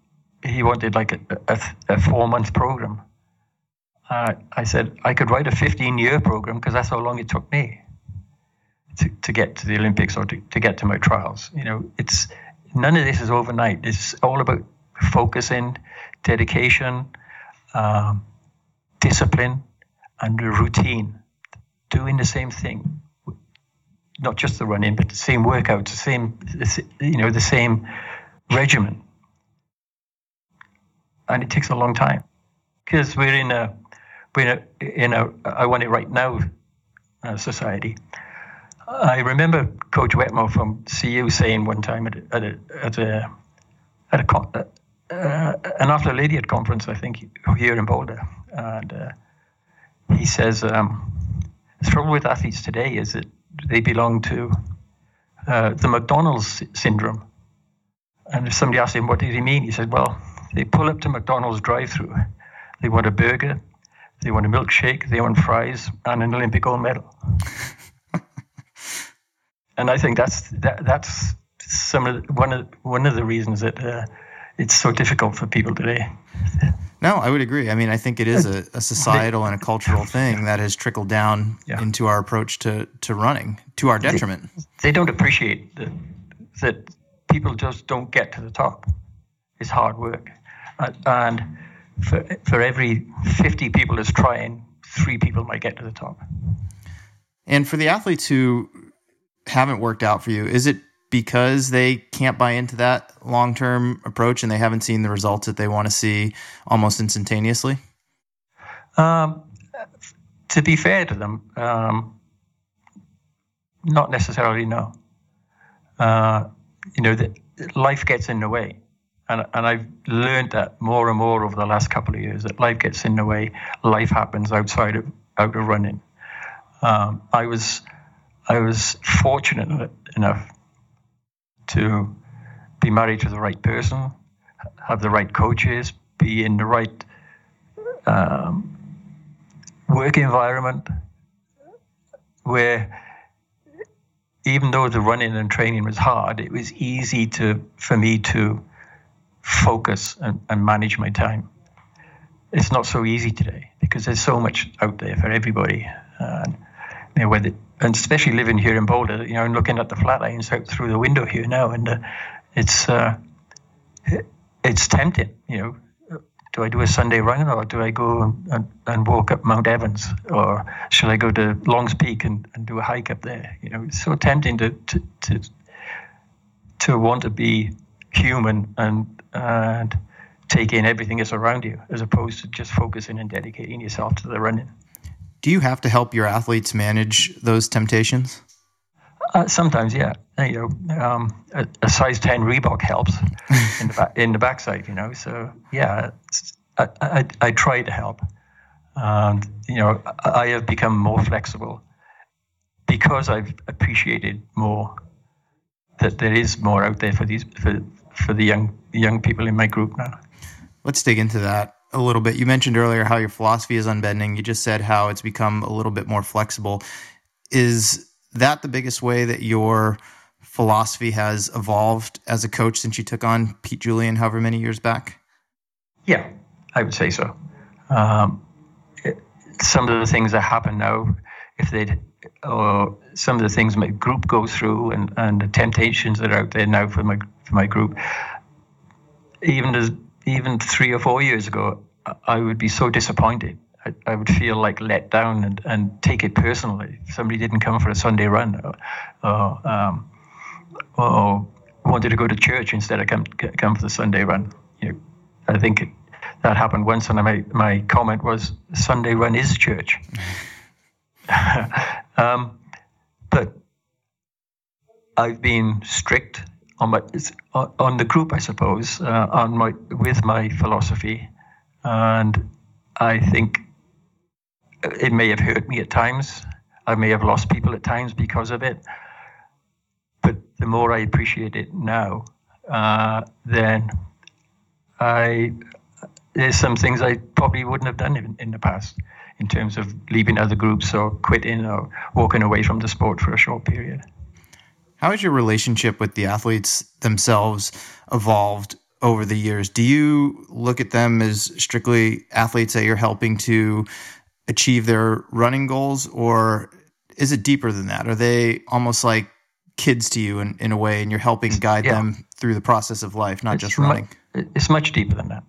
he wanted like a, a, a four month program. Uh, I said I could write a 15 year program because that's how long it took me to, to get to the Olympics or to, to get to my trials. You know, it's none of this is overnight. It's all about focusing, dedication, um, discipline, and routine. Doing the same thing, not just the running, but the same workouts, the same, you know, the same regimen. And it takes a long time because we're in a, we're in a, in a I want it right now uh, society. I remember Coach Wetmore from CU saying one time at a, at a, at a, at a, uh, an Athlete conference, I think, here in Boulder. And uh, he says um, the trouble with athletes today is that they belong to uh, the McDonald's syndrome. And if somebody asked him, what did he mean? He said, well, they pull up to McDonald's drive through. They want a burger, they want a milkshake, they want fries, and an Olympic gold medal. and I think that's that, that's some of one of one of the reasons that uh, it's so difficult for people today. No, I would agree. I mean, I think it is a, a societal and a cultural thing that has trickled down yeah. into our approach to, to running to our detriment. They, they don't appreciate that, that people just don't get to the top. It's hard work. Uh, and for, for every 50 people that's trying, three people might get to the top. And for the athletes who haven't worked out for you, is it because they can't buy into that long term approach and they haven't seen the results that they want to see almost instantaneously? Um, to be fair to them, um, not necessarily no. Uh, you know, the, life gets in the way. And, and I've learned that more and more over the last couple of years that life gets in the way. Life happens outside of out of running. Um, I was I was fortunate enough to be married to the right person, have the right coaches, be in the right um, work environment where even though the running and training was hard, it was easy to for me to focus and, and manage my time. It's not so easy today because there's so much out there for everybody. And, you know, whether and especially living here in Boulder, you know, and looking at the flatlands out through the window here now, and uh, it's uh, it's tempting, you know. Do I do a Sunday run, or do I go and, and, and, walk up Mount Evans, or should I go to Longs Peak and, and do a hike up there? You know, it's so tempting to to to, to want to be human and and take in everything that's around you, as opposed to just focusing and dedicating yourself to the running. Do you have to help your athletes manage those temptations? Uh, sometimes, yeah. You know, um, a, a, size ten Reebok helps in the back, in the backside. You know, so yeah, I, I, I try to help. And you know, I have become more flexible because I've appreciated more that there is more out there for these for for the young young people in my group now. Let's dig into that a little bit. You mentioned earlier how your philosophy is unbending. You just said how it's become a little bit more flexible. Is that the biggest way that your philosophy has evolved as a coach since you took on Pete Julian however many years back? Yeah, I would say so. Um, it, some of the things that happen now, if they'd, or some of the things my group goes through and, and the temptations that are out there now for my, for my group, even as even three or four years ago, I would be so disappointed. I, I, would feel like let down and, and take it personally. If somebody didn't come for a Sunday run or, or, um, or wanted to go to church instead of come, come for the Sunday run. You know, I think that happened once, and my, my comment was Sunday run is church. um, but I've been strict on my on the group, I suppose, uh, on my with my philosophy, and I think it may have hurt me at times. I may have lost people at times because of it. But the more I appreciate it now, uh, then I there's some things I probably wouldn't have done in, in the past in terms of leaving other groups or quitting or walking away from the sport for a short period. How has your relationship with the athletes themselves evolved over the years? Do you look at them as strictly athletes that you're helping to achieve their running goals, or is it deeper than that? Are they almost like kids to you in, in a way, and you're helping guide yeah. them through the process of life, not it's just running? It's much deeper than that.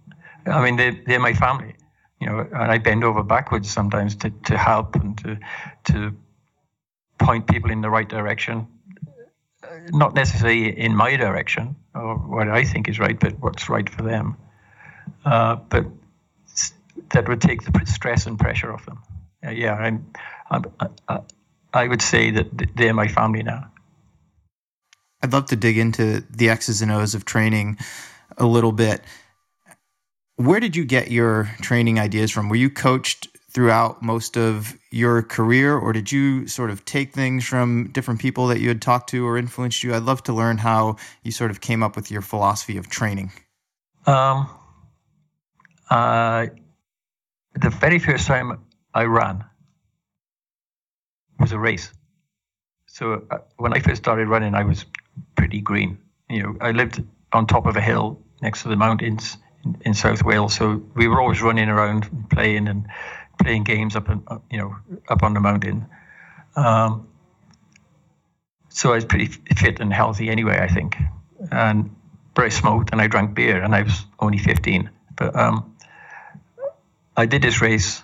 I mean, they, they're my family, you know, and I bend over backwards sometimes to, to help and to, to point people in the right direction not necessarily in my direction or what I think is right, but what's right for them. Uh, but that would take the stress and pressure off them. Uh, yeah, I'm, I'm, I, I would say that they're my family now. I'd love to dig into the X's and O's of training a little bit. Where did you get your training ideas from? Were you coached throughout most of your career, or did you sort of take things from different people that you had talked to or influenced you? I'd love to learn how you sort of came up with your philosophy of training. Um, uh, the very first time I ran was a race. So uh, when I first started running, I was pretty green. You know, I lived on top of a hill next to the mountains in, in South Wales, so we were always running around and playing and playing games up, in, uh, you know, up on the mountain. Um, so I was pretty fit and healthy anyway, I think. And but I smoked and I drank beer, and I was only 15. But um, I did this race,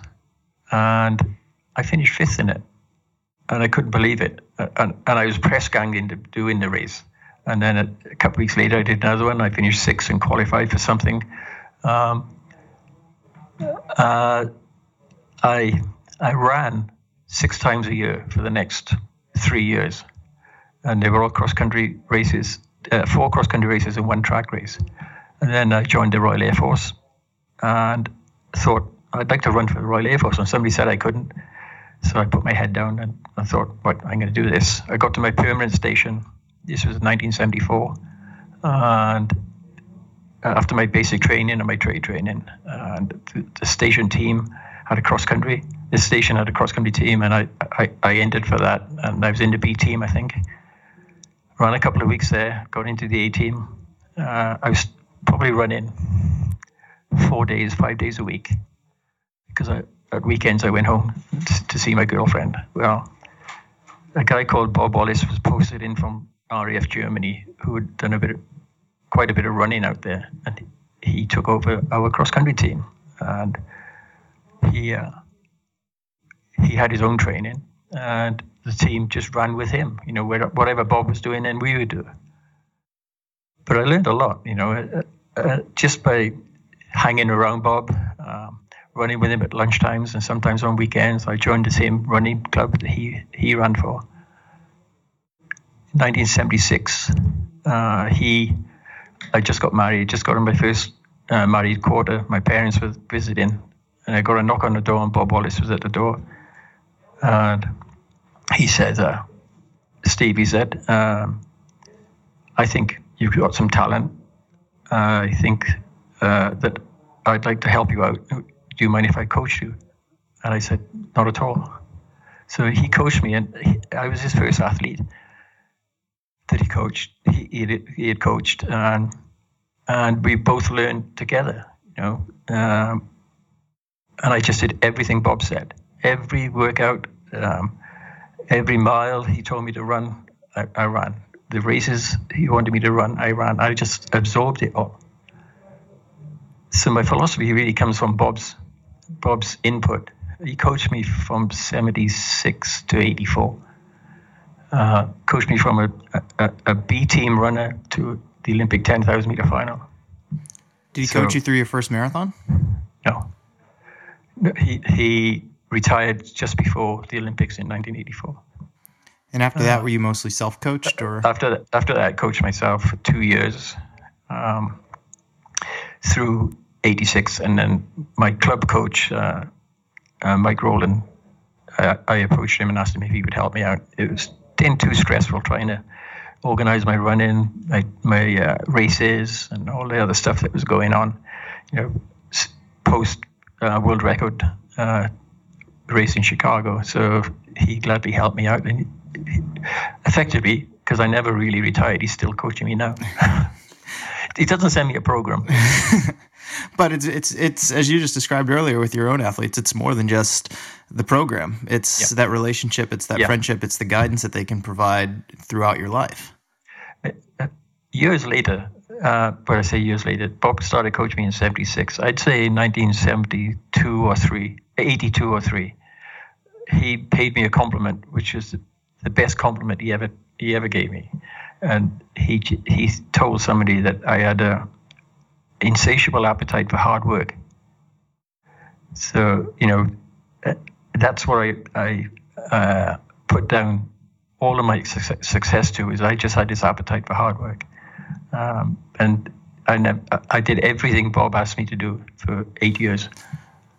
and I finished fifth in it, and I couldn't believe it. And, and I was press ganged into doing the race. And then a, a couple weeks later, I did another one. I finished sixth and qualified for something. Um, uh, I I ran six times a year for the next three years, and they were all cross country races, uh, four cross country races and one track race. And then I joined the Royal Air Force, and thought I'd like to run for the Royal Air Force, and somebody said I couldn't. So I put my head down and I thought, "What? I'm going to do this." I got to my permanent station. This was 1974, and after my basic training and my trade training, and the, the station team had a cross country. This station had a cross country team, and I, I, I entered for that, and I was in the B team, I think. Ran a couple of weeks there, got into the A team. Uh, I was probably running four days, five days a week, because I, at weekends I went home to, to see my girlfriend. Well, a guy called Bob Wallace was posted in from RAF Germany, who had done a bit, of, quite a bit of running out there, and he took over our cross country team, and he uh, he had his own training, and the team just ran with him. You know, whatever Bob was doing, then we would do. But I learned a lot. You know, uh, uh, just by hanging around Bob, um, running with him at lunchtimes, and sometimes on weekends. I joined the same running club that he he ran for. 1976, uh, he, I just got married, just got in my first uh, married quarter. My parents were visiting, and I got a knock on the door, and Bob Wallace was at the door. And he said, uh, Steve, he said, um, I think you've got some talent. Uh, I think uh, that I'd like to help you out. Do you mind if I coach you? And I said, not at all. So he coached me, and he, I was his first athlete that he coached. He, he, had, he had coached, and and we both learned together. You know, um, and I just did everything Bob said. Every workout, um, every mile he told me to run, I, I, ran. The races he wanted me to run, I ran. I just absorbed it all. So my philosophy really comes from Bob's Bob's input. He coached me from 76 to 84. Uh, coached me from a, a, a B team runner to the Olympic 10,000 meter final. Did he so, coach you through your first marathon? No. He he retired just before the Olympics in 1984. And after that, uh, were you mostly self-coached, or after that, after that, I coached myself for two years um, through '86, and then my club coach, uh, uh, Mike Rowland, uh, I approached him and asked him if he would help me out. It was then too stressful trying to organize my running, my, my uh, races, and all the other stuff that was going on. You know, post uh, world record uh, race in Chicago. So he gladly helped me out, and he, effectively, because I never really retired, he's still coaching me now. he doesn't send me a program. but it's it's it's as you just described earlier with your own athletes. It's more than just the program. It's that relationship. It's that friendship. It's the guidance that they can provide throughout your life. Uh, uh, years later, uh, but I say years later, Bob started coaching me in 76. I'd say 1972 or 3, 82 or 3. He paid me a compliment, which is the best compliment he ever he ever gave me. And he he told somebody that I had a insatiable appetite for hard work. So, you know, uh, that's where I, I uh, put down all of my success to is I just had this appetite for hard work. Um, and I, never, I did everything Bob asked me to do for eight years.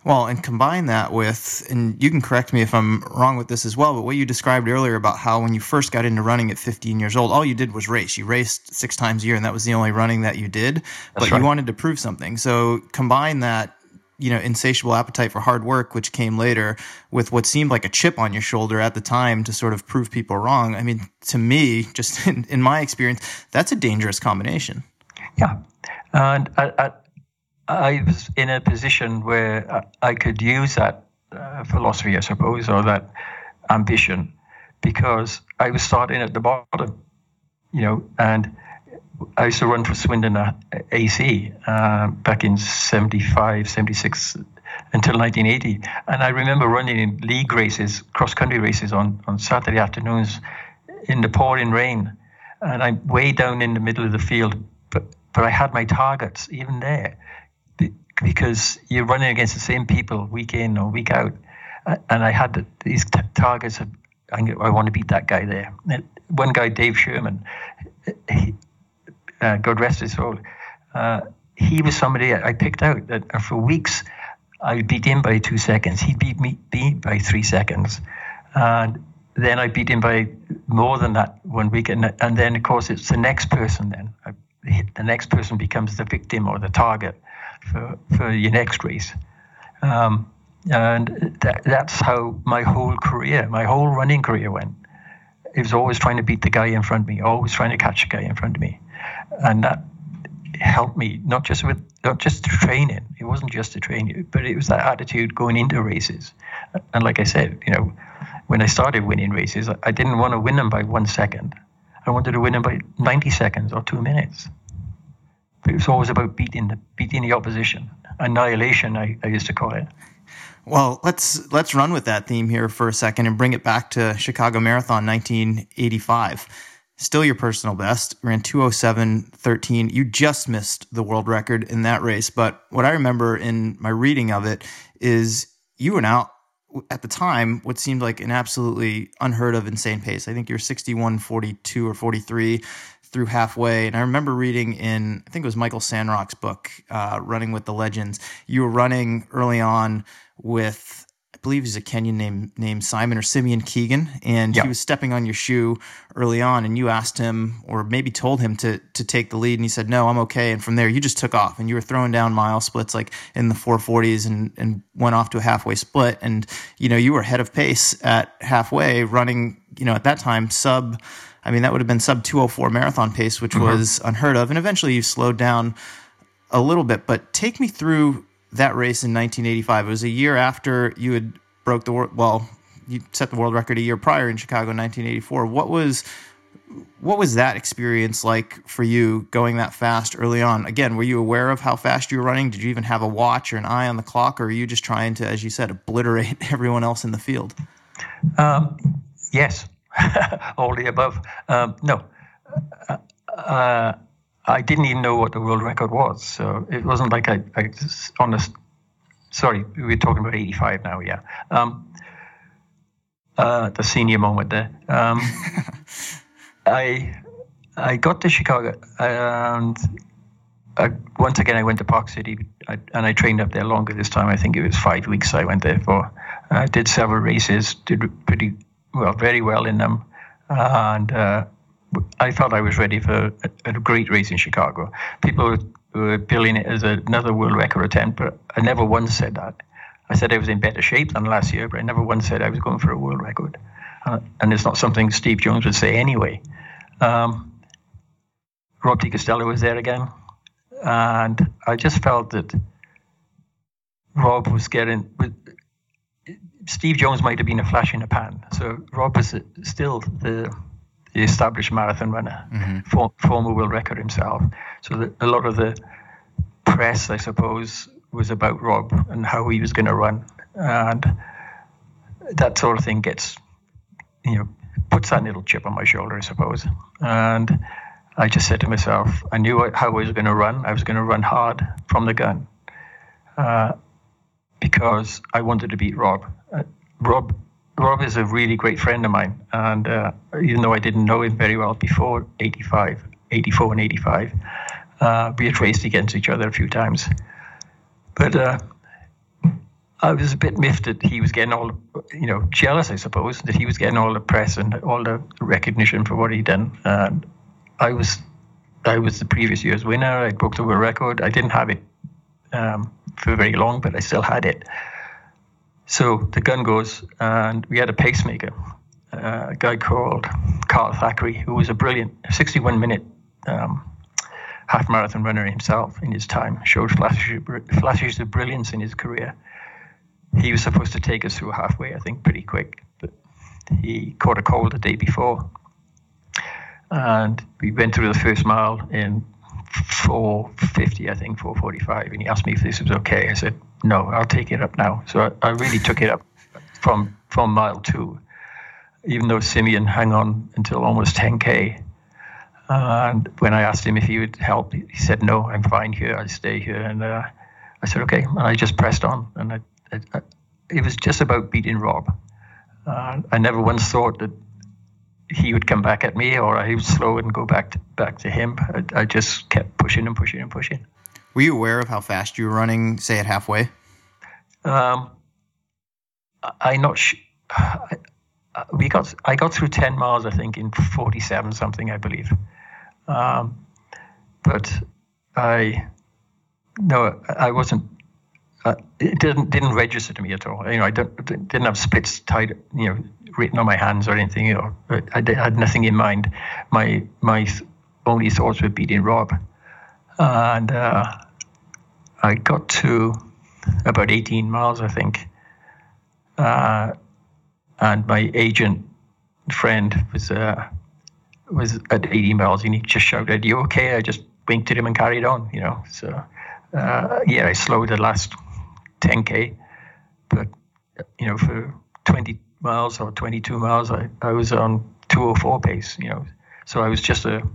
Well, and combine that with, and you can correct me if I'm wrong with this as well, but what you described earlier about how when you first got into running at 15 years old, all you did was race. You raced six times a year, and that was the only running that you did. That's but right. you wanted to prove something. So combine that you know insatiable appetite for hard work which came later with what seemed like a chip on your shoulder at the time to sort of prove people wrong i mean to me just in, in my experience that's a dangerous combination yeah and I, I was in a position where I could use that uh, philosophy, I suppose, or that ambition, because I was starting at the bottom, you know, and I used to run for Swindon AC uh, back in 75, 76 until 1980. And I remember running in league races, cross country races on, on Saturday afternoons in the pouring rain. And I'm way down in the middle of the field, but, but I had my targets even there because you're running against the same people week in or week out. And I had these t- targets of, I, want to beat that guy there. One guy, Dave Sherman, he, uh, God rest his soul, uh, he was somebody I picked out that uh, for weeks I beat him by two seconds. He beat me, me by three seconds. And then I beat him by more than that one week. And, and then, of course, it's the next person then. I, the next person becomes the victim or the target for, for your next race. Um, and that, that's how my whole career, my whole running career went. It was always trying to beat the guy in front of me, always trying to catch the guy in front of me. And that helped me, not just with not just training. It wasn't just to train, but it was that attitude going into races. And like I said, you know, when I started winning races, I didn't want to win them by one second. I wanted to win them by 90 seconds or two minutes. It was always about beating the beating the opposition. Annihilation, I, I used to call it. Well, let's let's run with that theme here for a second and bring it back to Chicago Marathon 1985. Still your personal best. Ran 207.13. You just missed the world record in that race. But what I remember in my reading of it is you went out at the time what seemed like an absolutely unheard of insane pace. I think you're 61.42 or 43 through halfway. And I remember reading in, I think it was Michael Sandrock's book, uh, Running with the Legends. You were running early on with, I believe he's a Kenyan name named Simon or Simeon Kigen, and yep. he was stepping on your shoe early on, and you asked him, or maybe told him to to take the lead, and he said, "No, I'm okay." And from there, you just took off, and you were throwing down mile splits like in the 440s, and and went off to a halfway split, and you know you were ahead of pace at halfway, running, you know, at that time sub I mean, that would have been sub 204 marathon pace, which mm-hmm. was unheard of. And eventually you slowed down a little bit. But take me through that race in 1985. It was a year after you had broke the world. Well, you set the world record a year prior in Chicago in 1984. What was what was that experience like for you going that fast early on? Again, were you aware of how fast you were running? Did you even have a watch or an eye on the clock, or were you just trying to, as you said, obliterate everyone else in the field? Um, yes, all the above. Um, no, uh, uh, I didn't even know what the world record was. So it wasn't like I, I on the, sorry, we're talking about 85 now, yeah. Um, uh, the senior moment there. Um, I I got to Chicago and I, once again I went to Park City I, and I trained up there longer this time. I think it was five weeks I went there for. I did several races, did pretty well, very well in them, and uh, I thought I was ready for a, a, great race in Chicago. People were billing it as another world record attempt, but I never once said that. I said I was in better shape than last year, but I never once said I was going for a world record. Uh, and it's not something Steve Jones would say anyway. Um, Rob de Castella was there again, and I just felt that Rob was getting Steve Jones might have been a flash in the pan. So Rob is still the, the established marathon runner, mm-hmm. for, former world record himself. So the, a lot of the press, I suppose, was about Rob and how he was going to run, and that sort of thing gets, you know, puts that little chip on my shoulder, I suppose. And I just said to myself, I knew how I was going to run. I was going to run hard from the gun. Uh, because I wanted to beat Rob. Rob Rob is a really great friend of mine, and uh, even though I didn't know him very well before 85, 84 and 85, uh, we had raced against each other a few times. But uh, I was a bit miffed that he was getting all, you know, jealous, I suppose, that he was getting all the press and all the recognition for what he'd done. And I was, I was the previous year's winner. I broke the world record. I didn't have it um, for very long, but I still had it. So the gun goes, and we had a pacemaker, uh, a guy called Carl Thackery, who was a brilliant 61 minute um, half marathon runner himself in his time, showed flashes, flashes of brilliance in his career. He was supposed to take us through halfway, I think, pretty quick, but he caught a cold the day before. And we went through the first mile in 450, I think, 445. And he asked me if this was okay. I said, no, I'll take it up now. So I, I really took it up from, from mile two, even though Simeon hung on until almost 10K. and when I asked him if he would help, he said, no, I'm fine here. I'll stay here. And uh, I said, okay. And I just pressed on. And I, I, it was just about beating Rob. Uh, I never once thought that he would come back at me or I would slow and go back to, back to him. I, I, just kept pushing and pushing and pushing. Were you aware of how fast you were running, say at halfway? Um, I not. Sh- I, we got I got through ten miles, I think, in forty-seven something, I believe. Um, but I no, I wasn't. Uh, it didn't didn't register to me at all. You know, I don't, didn't have splits tied, you know, written on my hands or anything. You know, I, I had nothing in mind. My my only thoughts were beating Rob, and uh, I got to about 18 miles, I think. Uh, and my agent friend was uh, was at 80 miles, and he just shouted, "You okay?" I just winked at him and carried on. You know, so uh, yeah, I slowed the last 10k, but you know, for 20 miles or 22 miles, I, I was on 204 pace. You know, so I was just a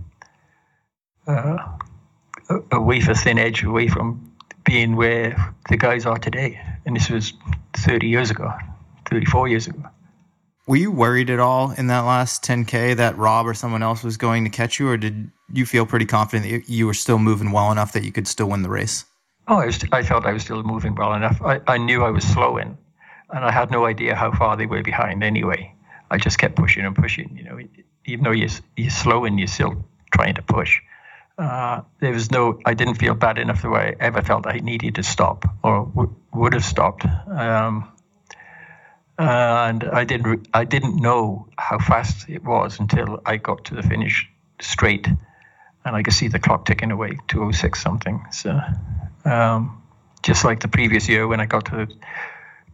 uh, a, a wafer thin edge away from being where the guys are today. And this was 30 years ago, 34 years ago. Were you worried at all in that last 10K that Rob or someone else was going to catch you, or did you feel pretty confident that you were still moving well enough that you could still win the race? Oh, I, was, I felt I was still moving well enough. I, I knew I was slowing, and I had no idea how far they were behind anyway. I just kept pushing and pushing. You know, even though you're, you're slowing, you're still trying to push uh, there was no, I didn't feel bad enough the way I ever felt I needed to stop or w- would have stopped. Um, and I didn't, I didn't know how fast it was until I got to the finish straight, and I could see the clock ticking away, 206 something. So, um, just like the previous year when I got to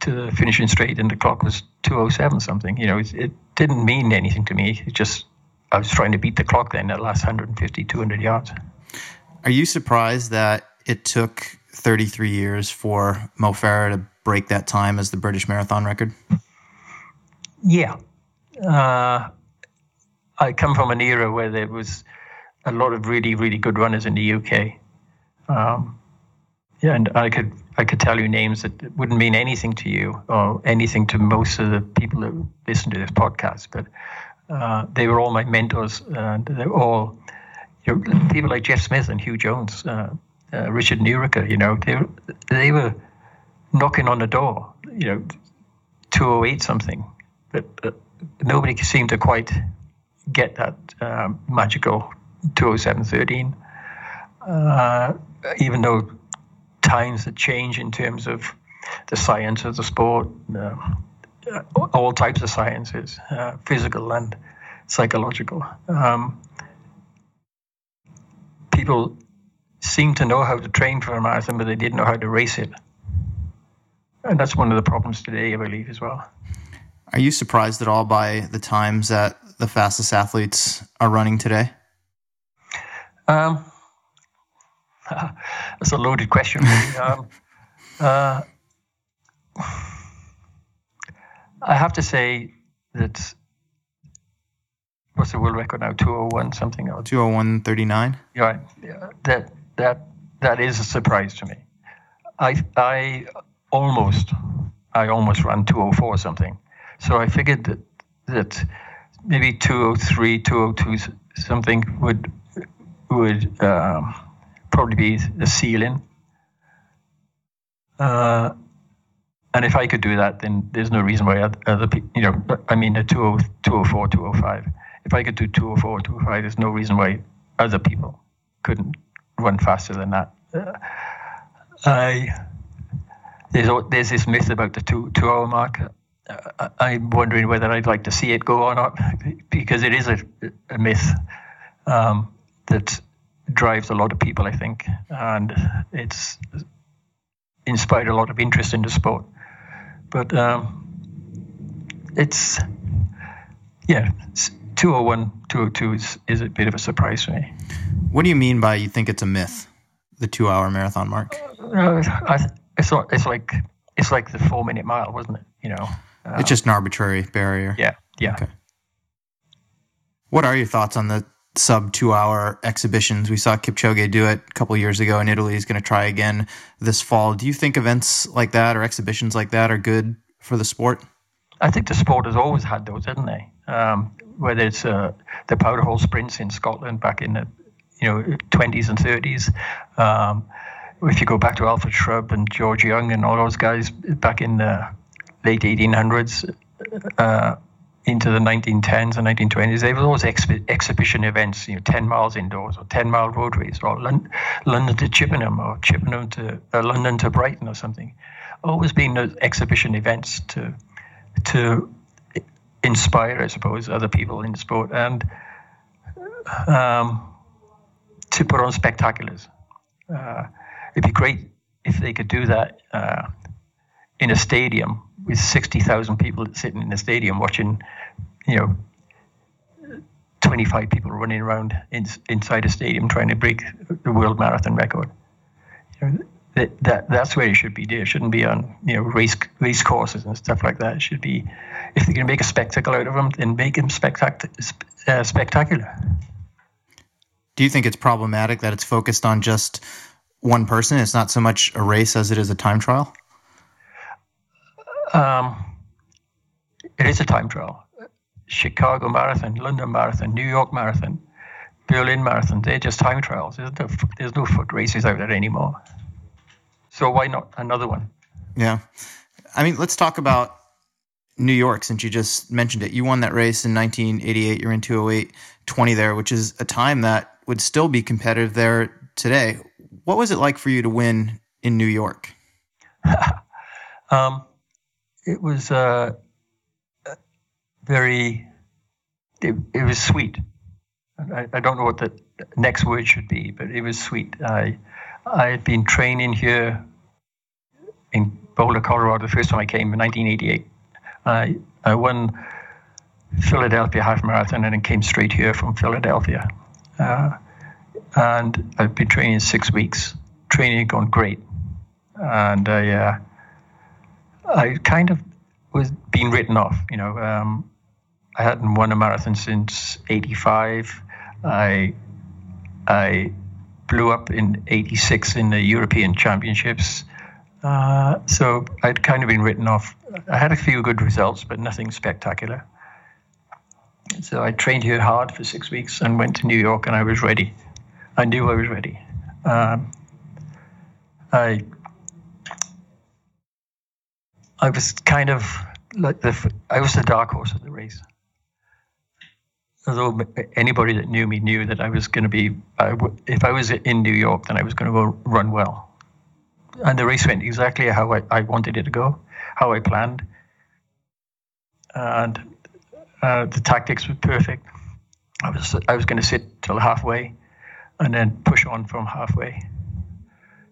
to the finishing straight and the clock was 207 something. You know, it, it didn't mean anything to me. It just I was trying to beat the clock then at last 150, 200 yards. Are you surprised that it took 33 years for Mo Farah to break that time as the British marathon record? Yeah. Uh, I come from an era where there was a lot of really, really good runners in the UK. Um, yeah, and I could I could tell you names that wouldn't mean anything to you or anything to most of the people that listen to this podcast, but uh, they were all my mentors, and they were all you know, people like Geoff Smith and Hugh Jones, uh, uh, Richard Nerurkar. You know, they were, they were knocking on the door. You know, 208 something, but uh, nobody seemed to quite get that um, magical 207.13. Uh, even though times had changed in terms of the science of the sport. Uh, uh, all types of sciences, uh, physical and psychological. Um, people seem to know how to train for a marathon, but they didn't know how to race it. And that's one of the problems today, I believe, as well. Are you surprised at all by the times that the fastest athletes are running today? Um, that's a loaded question. um, uh, I have to say that what's the world record now? 201 something else. 201.39? Yeah, yeah, that that that is a surprise to me. I I almost I almost ran 204 something. So I figured that that maybe 203, 202 something would would um, probably be the ceiling. Uh, and if I could do that, then there's no reason why other people, you know, I mean, a 204, 205. If I could do 204, 205, there's no reason why other people couldn't run faster than that. Uh, I there's there's this myth about the two two hour mark. Uh, I'm wondering whether I'd like to see it go or not because it is a, a myth um, that drives a lot of people, I think, and it's inspired a lot of interest in the sport. But um, it's yeah, 201, 202 is, is a bit of a surprise for me. What do you mean by you think it's a myth, the two hour marathon mark? Uh, I, it's, it's like it's like the four minute mile, wasn't it? You know, it's just an arbitrary barrier. Yeah, yeah. Okay. What are your thoughts on the sub two hour exhibitions? We saw Kipchoge do it a couple years ago in Italy. He's going to try again this fall. Do you think events like that or exhibitions like that are good for the sport? I think the sport has always had those, hasn't they? Um, whether it's uh, the Powderhall sprints in Scotland back in the you know 20s and 30s. Um, if you go back to Alfred Shrubb and George Young and all those guys back in the late 1800s uh, into the 1910s and 1920s, they were always exhibition events, you know, 10 miles indoors or 10 mile road race or Lon- London to Chippenham or Chippenham to uh, London to Brighton or something. Always been those exhibition events to to inspire, I suppose, other people in the sport and um, to put on spectaculars. Uh, it'd be great if they could do that uh, in a stadium with 60,000 people sitting in the stadium watching, you know, 25 people running around in, inside a stadium trying to break the world marathon record. You know, that, that that's where it should be. There shouldn't be on you know race race courses and stuff like that. It should be if they can make a spectacle out of them, then make them spectac- uh, spectacular. Do you think it's problematic that it's focused on just one person? It's not so much a race as it is a time trial. Um, it is a time trial. Chicago Marathon, London Marathon, New York Marathon, Berlin Marathon, they're just time trials. There's no, there's no foot races out there anymore. So why not another one? Yeah. I mean, let's talk about New York since you just mentioned it. You won that race in 1988. You're in 208 20 there, which is a time that would still be competitive there today. What was it like for you to win in New York? um, it was uh, very, it, it was sweet. I, I, don't know what the next word should be, but it was sweet. I, I had been training here in Boulder, Colorado, the first time I came in 1988. I, I won Philadelphia half marathon and then came straight here from Philadelphia. Uh, and I've been training six weeks. Training gone great. And I, uh, I kind of was being written off. You know, um, I hadn't won a marathon since '85. I, I blew up in '86 in the European Championships. Uh, so I'd kind of been written off. I had a few good results, but nothing spectacular. So I trained here hard for six weeks and went to New York, and I was ready. I knew I was ready. Um, I I was kind of like the I was the dark horse of the race. Although anybody that knew me knew that I was going to be, I w- if I was in New York, then I was going to go run well and the race went exactly how I, I wanted it to go, how I planned. And uh, the tactics were perfect. I was I was going to sit till halfway, and then push on from halfway.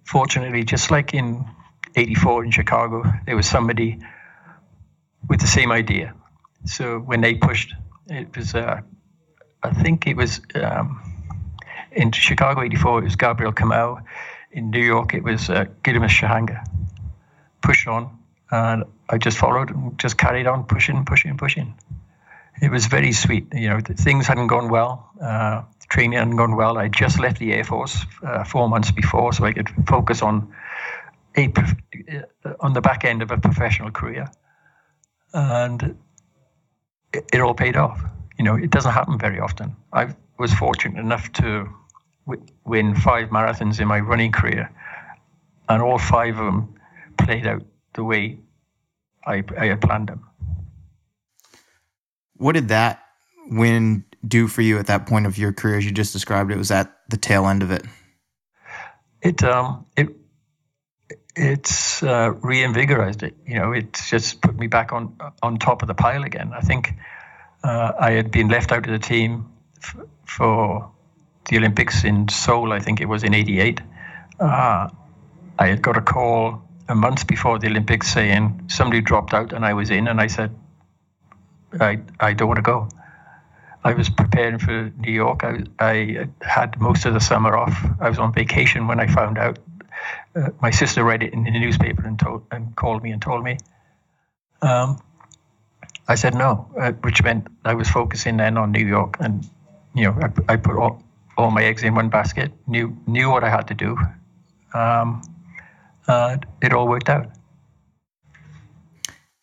Fortunately, just like in '84 in Chicago, there was somebody with the same idea. So when they pushed, it was uh, I think it was um, in Chicago '84. It was Gabriel Kamau in New York, it was uh, Gidamis Shahanga. Push on. And I just followed and just carried on pushing, pushing, pushing. It was very sweet. You know, things hadn't gone well. Uh, training hadn't gone well. I just left the Air Force uh, four months before, so I could focus on a uh, on the back end of a professional career, and it, it all paid off. You know, it doesn't happen very often. I was fortunate enough to win five marathons in my running career, and all five of them played out the way I, I had planned them. What did that win do for you at that point of your career, as you just described? It was at the tail end of it. It um it it's uh, reinvigorized it. You know, it's just put me back on on top of the pile again. I think uh, I had been left out of the team f- for the Olympics in Seoul. I think it was in '88. Uh, I had got a call a month before the Olympics saying somebody dropped out and I was in, and I said, I I don't want to go. I was preparing for New York. I, I had most of the summer off. I was on vacation when I found out. Uh, my sister read it in the newspaper and told and called me and told me. Um, I said no, uh, which meant I was focusing then on New York, and you know I, I put all, all my eggs in one basket. knew knew what I had to do. Um, uh, it all worked out.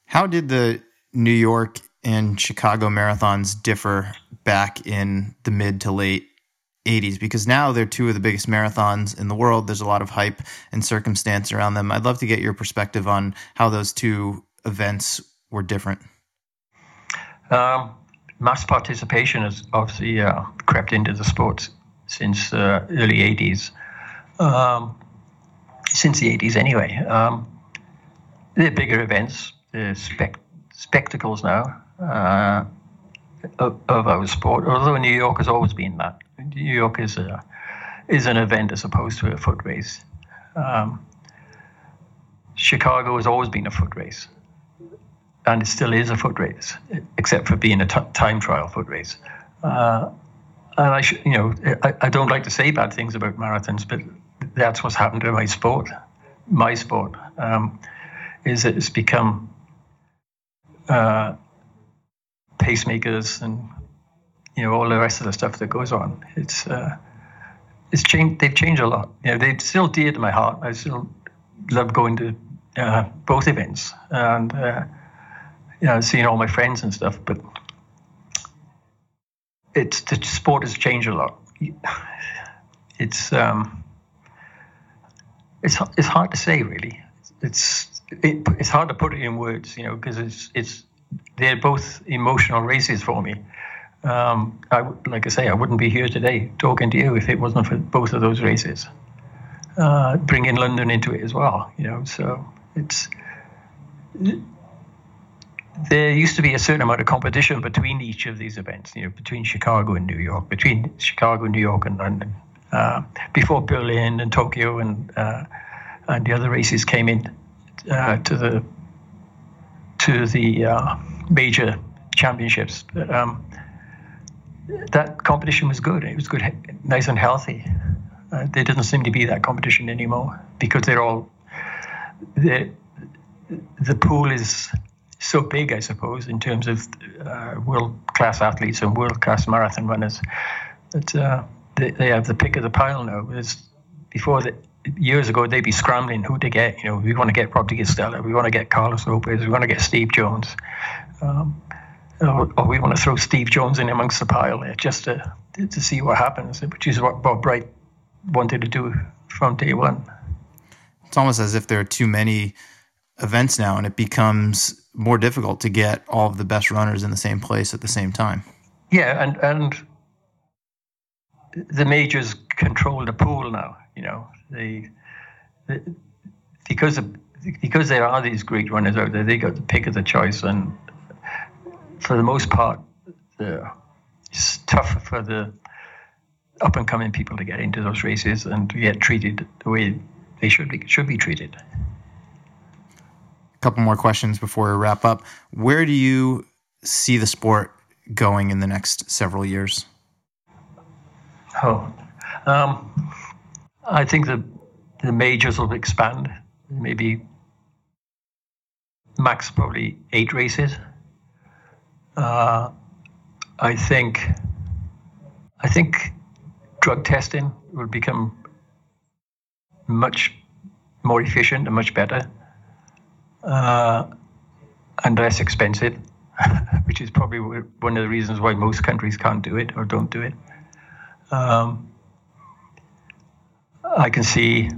How did the New York and Chicago marathons differ back in the mid to late 80s because now they're two of the biggest marathons in the world. There's a lot of hype and circumstance around them. I'd love to get your perspective on how those two events were different. Um, mass participation has obviously uh, crept into the sport since uh, early 80s. Um, since the 80s, anyway. Um, they're bigger events, they're spec- spectacles now uh, of, of, our sport. Although New York has always been that. New York is a is an event as opposed to a foot race. Um, Chicago has always been a foot race, and it still is a foot race, except for being a t- time trial foot race. Uh, and I, sh- you know, I, I don't like to say bad things about marathons, but that's what's happened to my sport. My sport um, is it's become uh, pacemakers and you know all the rest of the stuff that goes on. It's uh, it's changed. They've changed a lot. You know, they're still dear to my heart. I still love going to uh, both events and uh, you know seeing all my friends and stuff. But it's the sport has changed a lot. It's um, it's it's hard to say really. It's it, it's hard to put it in words, you know, because it's it's they're both emotional races for me. Um, I, like I say, I wouldn't be here today talking to you if it wasn't for both of those races. Uh, bringing London into it as well, you know. So it's there used to be a certain amount of competition between each of these events, you know, between Chicago and New York, between Chicago, New York, and London, uh, before Berlin and Tokyo and uh, and the other races came in uh, to the to the uh, major championships. But, um, that competition was good. It was good, nice and healthy. Uh, there doesn't seem to be that competition anymore because they're all the the pool is so big, I suppose, in terms of uh, world class athletes and world class marathon runners. That uh, they, they have the pick of the pile now. There's, before the, years ago, they'd be scrambling who to get. You know, we want to get Rob de Castella, we want to get Carlos Lopes, we want to get Steve Jones. Um, or, or, we want to throw Steve Jones in amongst the pile there just to, to see what happens, which is what Bob Bright wanted to do from day one. It's almost as if there are too many events now, and it becomes more difficult to get all of the best runners in the same place at the same time. Yeah, and and the majors control the pool now. You know, they, they because of, because there are these great runners out there, they got the pick of the choice, and for the most part, it's tough for the up and coming people to get into those races and to get treated the way they should be should be treated. A couple more questions before we wrap up. Where do you see the sport going in the next several years? Oh, um, I think the the majors will expand. Maybe max probably eight races. Uh, I think I think drug testing will become much more efficient and much better uh, and less expensive, which is probably one of the reasons why most countries can't do it or don't do it. Um, I can see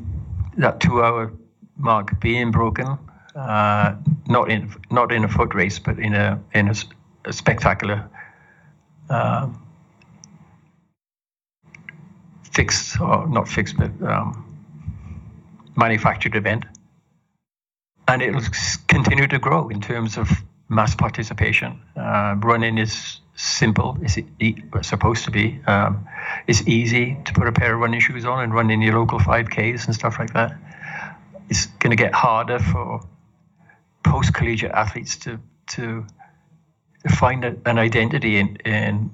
that two hour mark being broken. Uh, not in not in a foot race, but in a in a, a spectacular um, fixed or not fixed, but um, manufactured event, and it will continue to grow in terms of mass participation. Uh, running is simple. It's e- supposed to be. Um, it's easy to put a pair of running shoes on and run in your local 5Ks and stuff like that. It's going to get harder for post collegiate athletes to to find a, an identity in, in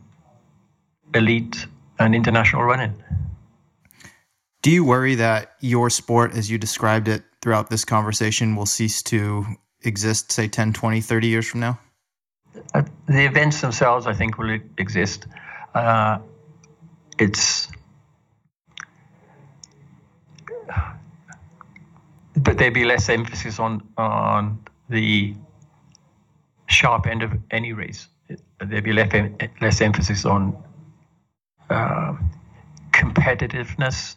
elite and international running. Do you worry that your sport, as you described it throughout this conversation, will cease to exist, say, 10, 20, 30 years from now? The events themselves, I think, will exist. Uh, it's. But there'd be less emphasis on on the sharp end of any race. There'd be less, less emphasis on uh, competitiveness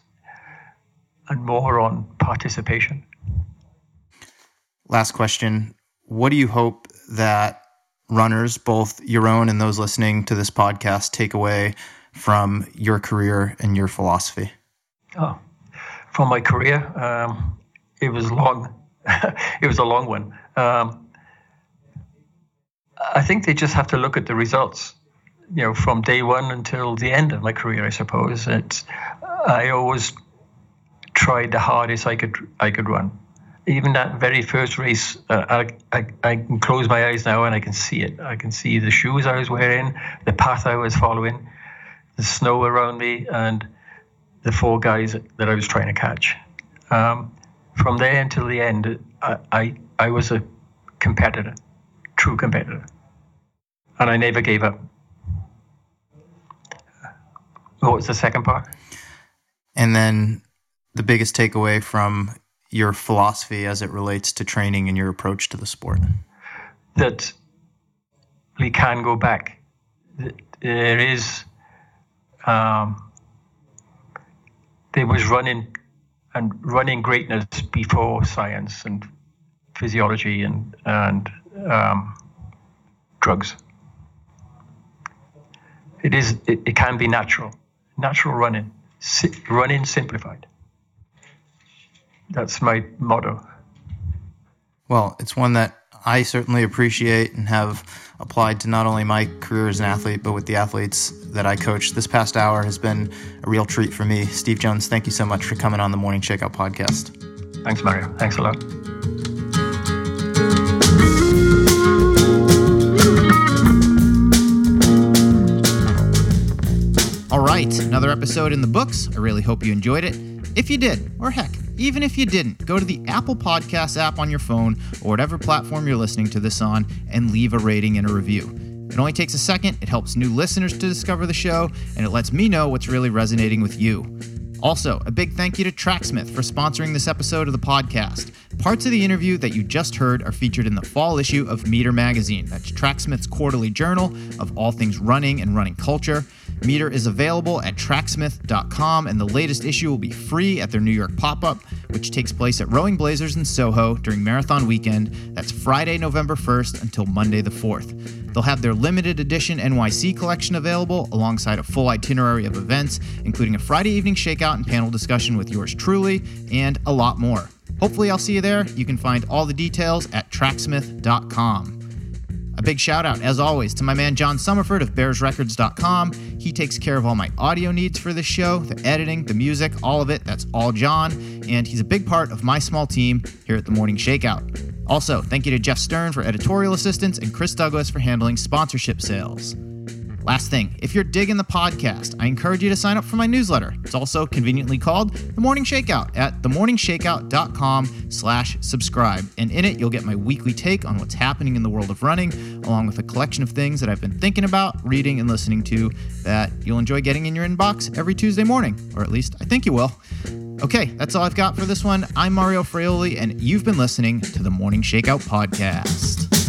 and more on participation. Last question. What do you hope that runners, both your own and those listening to this podcast, take away from your career and your philosophy? Oh, from my career, um, it was long. it was a long one. Um, I think they just have to look at the results. You know, from day one until the end of my career, I suppose. It's I always tried the hardest I could I could run. Even that very first race, uh, I, I, I can close my eyes now and I can see it. I can see the shoes I was wearing, the path I was following, the snow around me, and the four guys that I was trying to catch. Um, from there until the end, I, I, I was a competitor, true competitor, and I never gave up. What was the second part? And then the biggest takeaway from your philosophy as it relates to training and your approach to the sport? That we can go back. There is, um, there was running and running greatness before science and physiology and and um, drugs. It is. It, it can be natural, natural running, si- running simplified. That's my motto. Well, it's one that I certainly appreciate and have applied to not only my career as an athlete, but with the athletes that I coach. This past hour has been a real treat for me. Steve Jones, thank you so much for coming on the Morning Shakeout podcast. Thanks, Mario. Thanks a lot. All right, another episode in the books. I really hope you enjoyed it. If you did, or heck, even if you didn't, go to the Apple Podcast app on your phone or whatever platform you're listening to this on and leave a rating and a review. It only takes a second, it helps new listeners to discover the show, and it lets me know what's really resonating with you. Also, a big thank you to Tracksmith for sponsoring this episode of the podcast. Parts of the interview that you just heard are featured in the fall issue of Meter Magazine. That's Tracksmith's quarterly journal of all things running and running culture. Meter is available at tracksmith.com, and the latest issue will be free at their New York pop up, which takes place at Rowing Blazers in Soho during Marathon Weekend. That's Friday, November 1st until Monday the 4th. They'll have their limited edition NYC collection available alongside a full itinerary of events, including a Friday evening shakeout and panel discussion with yours truly, and a lot more. Hopefully, I'll see you there. You can find all the details at tracksmith.com. A big shout out, as always, to my man John Summerford of BearsRecords.com. He takes care of all my audio needs for this show, the editing, the music, all of it. That's all John. And he's a big part of my small team here at the Morning Shakeout. Also, thank you to Jeff Stern for editorial assistance and Chris Douglas for handling sponsorship sales. Last thing, if you're digging the podcast, I encourage you to sign up for my newsletter. It's also conveniently called The Morning Shakeout at themorningshakeout.com slash subscribe. And in it, you'll get my weekly take on what's happening in the world of running, along with a collection of things that I've been thinking about, reading, and listening to that you'll enjoy getting in your inbox every Tuesday morning, or at least I think you will. Okay, that's all I've got for this one. I'm Mario Fraioli, and you've been listening to the Morning Shakeout Podcast.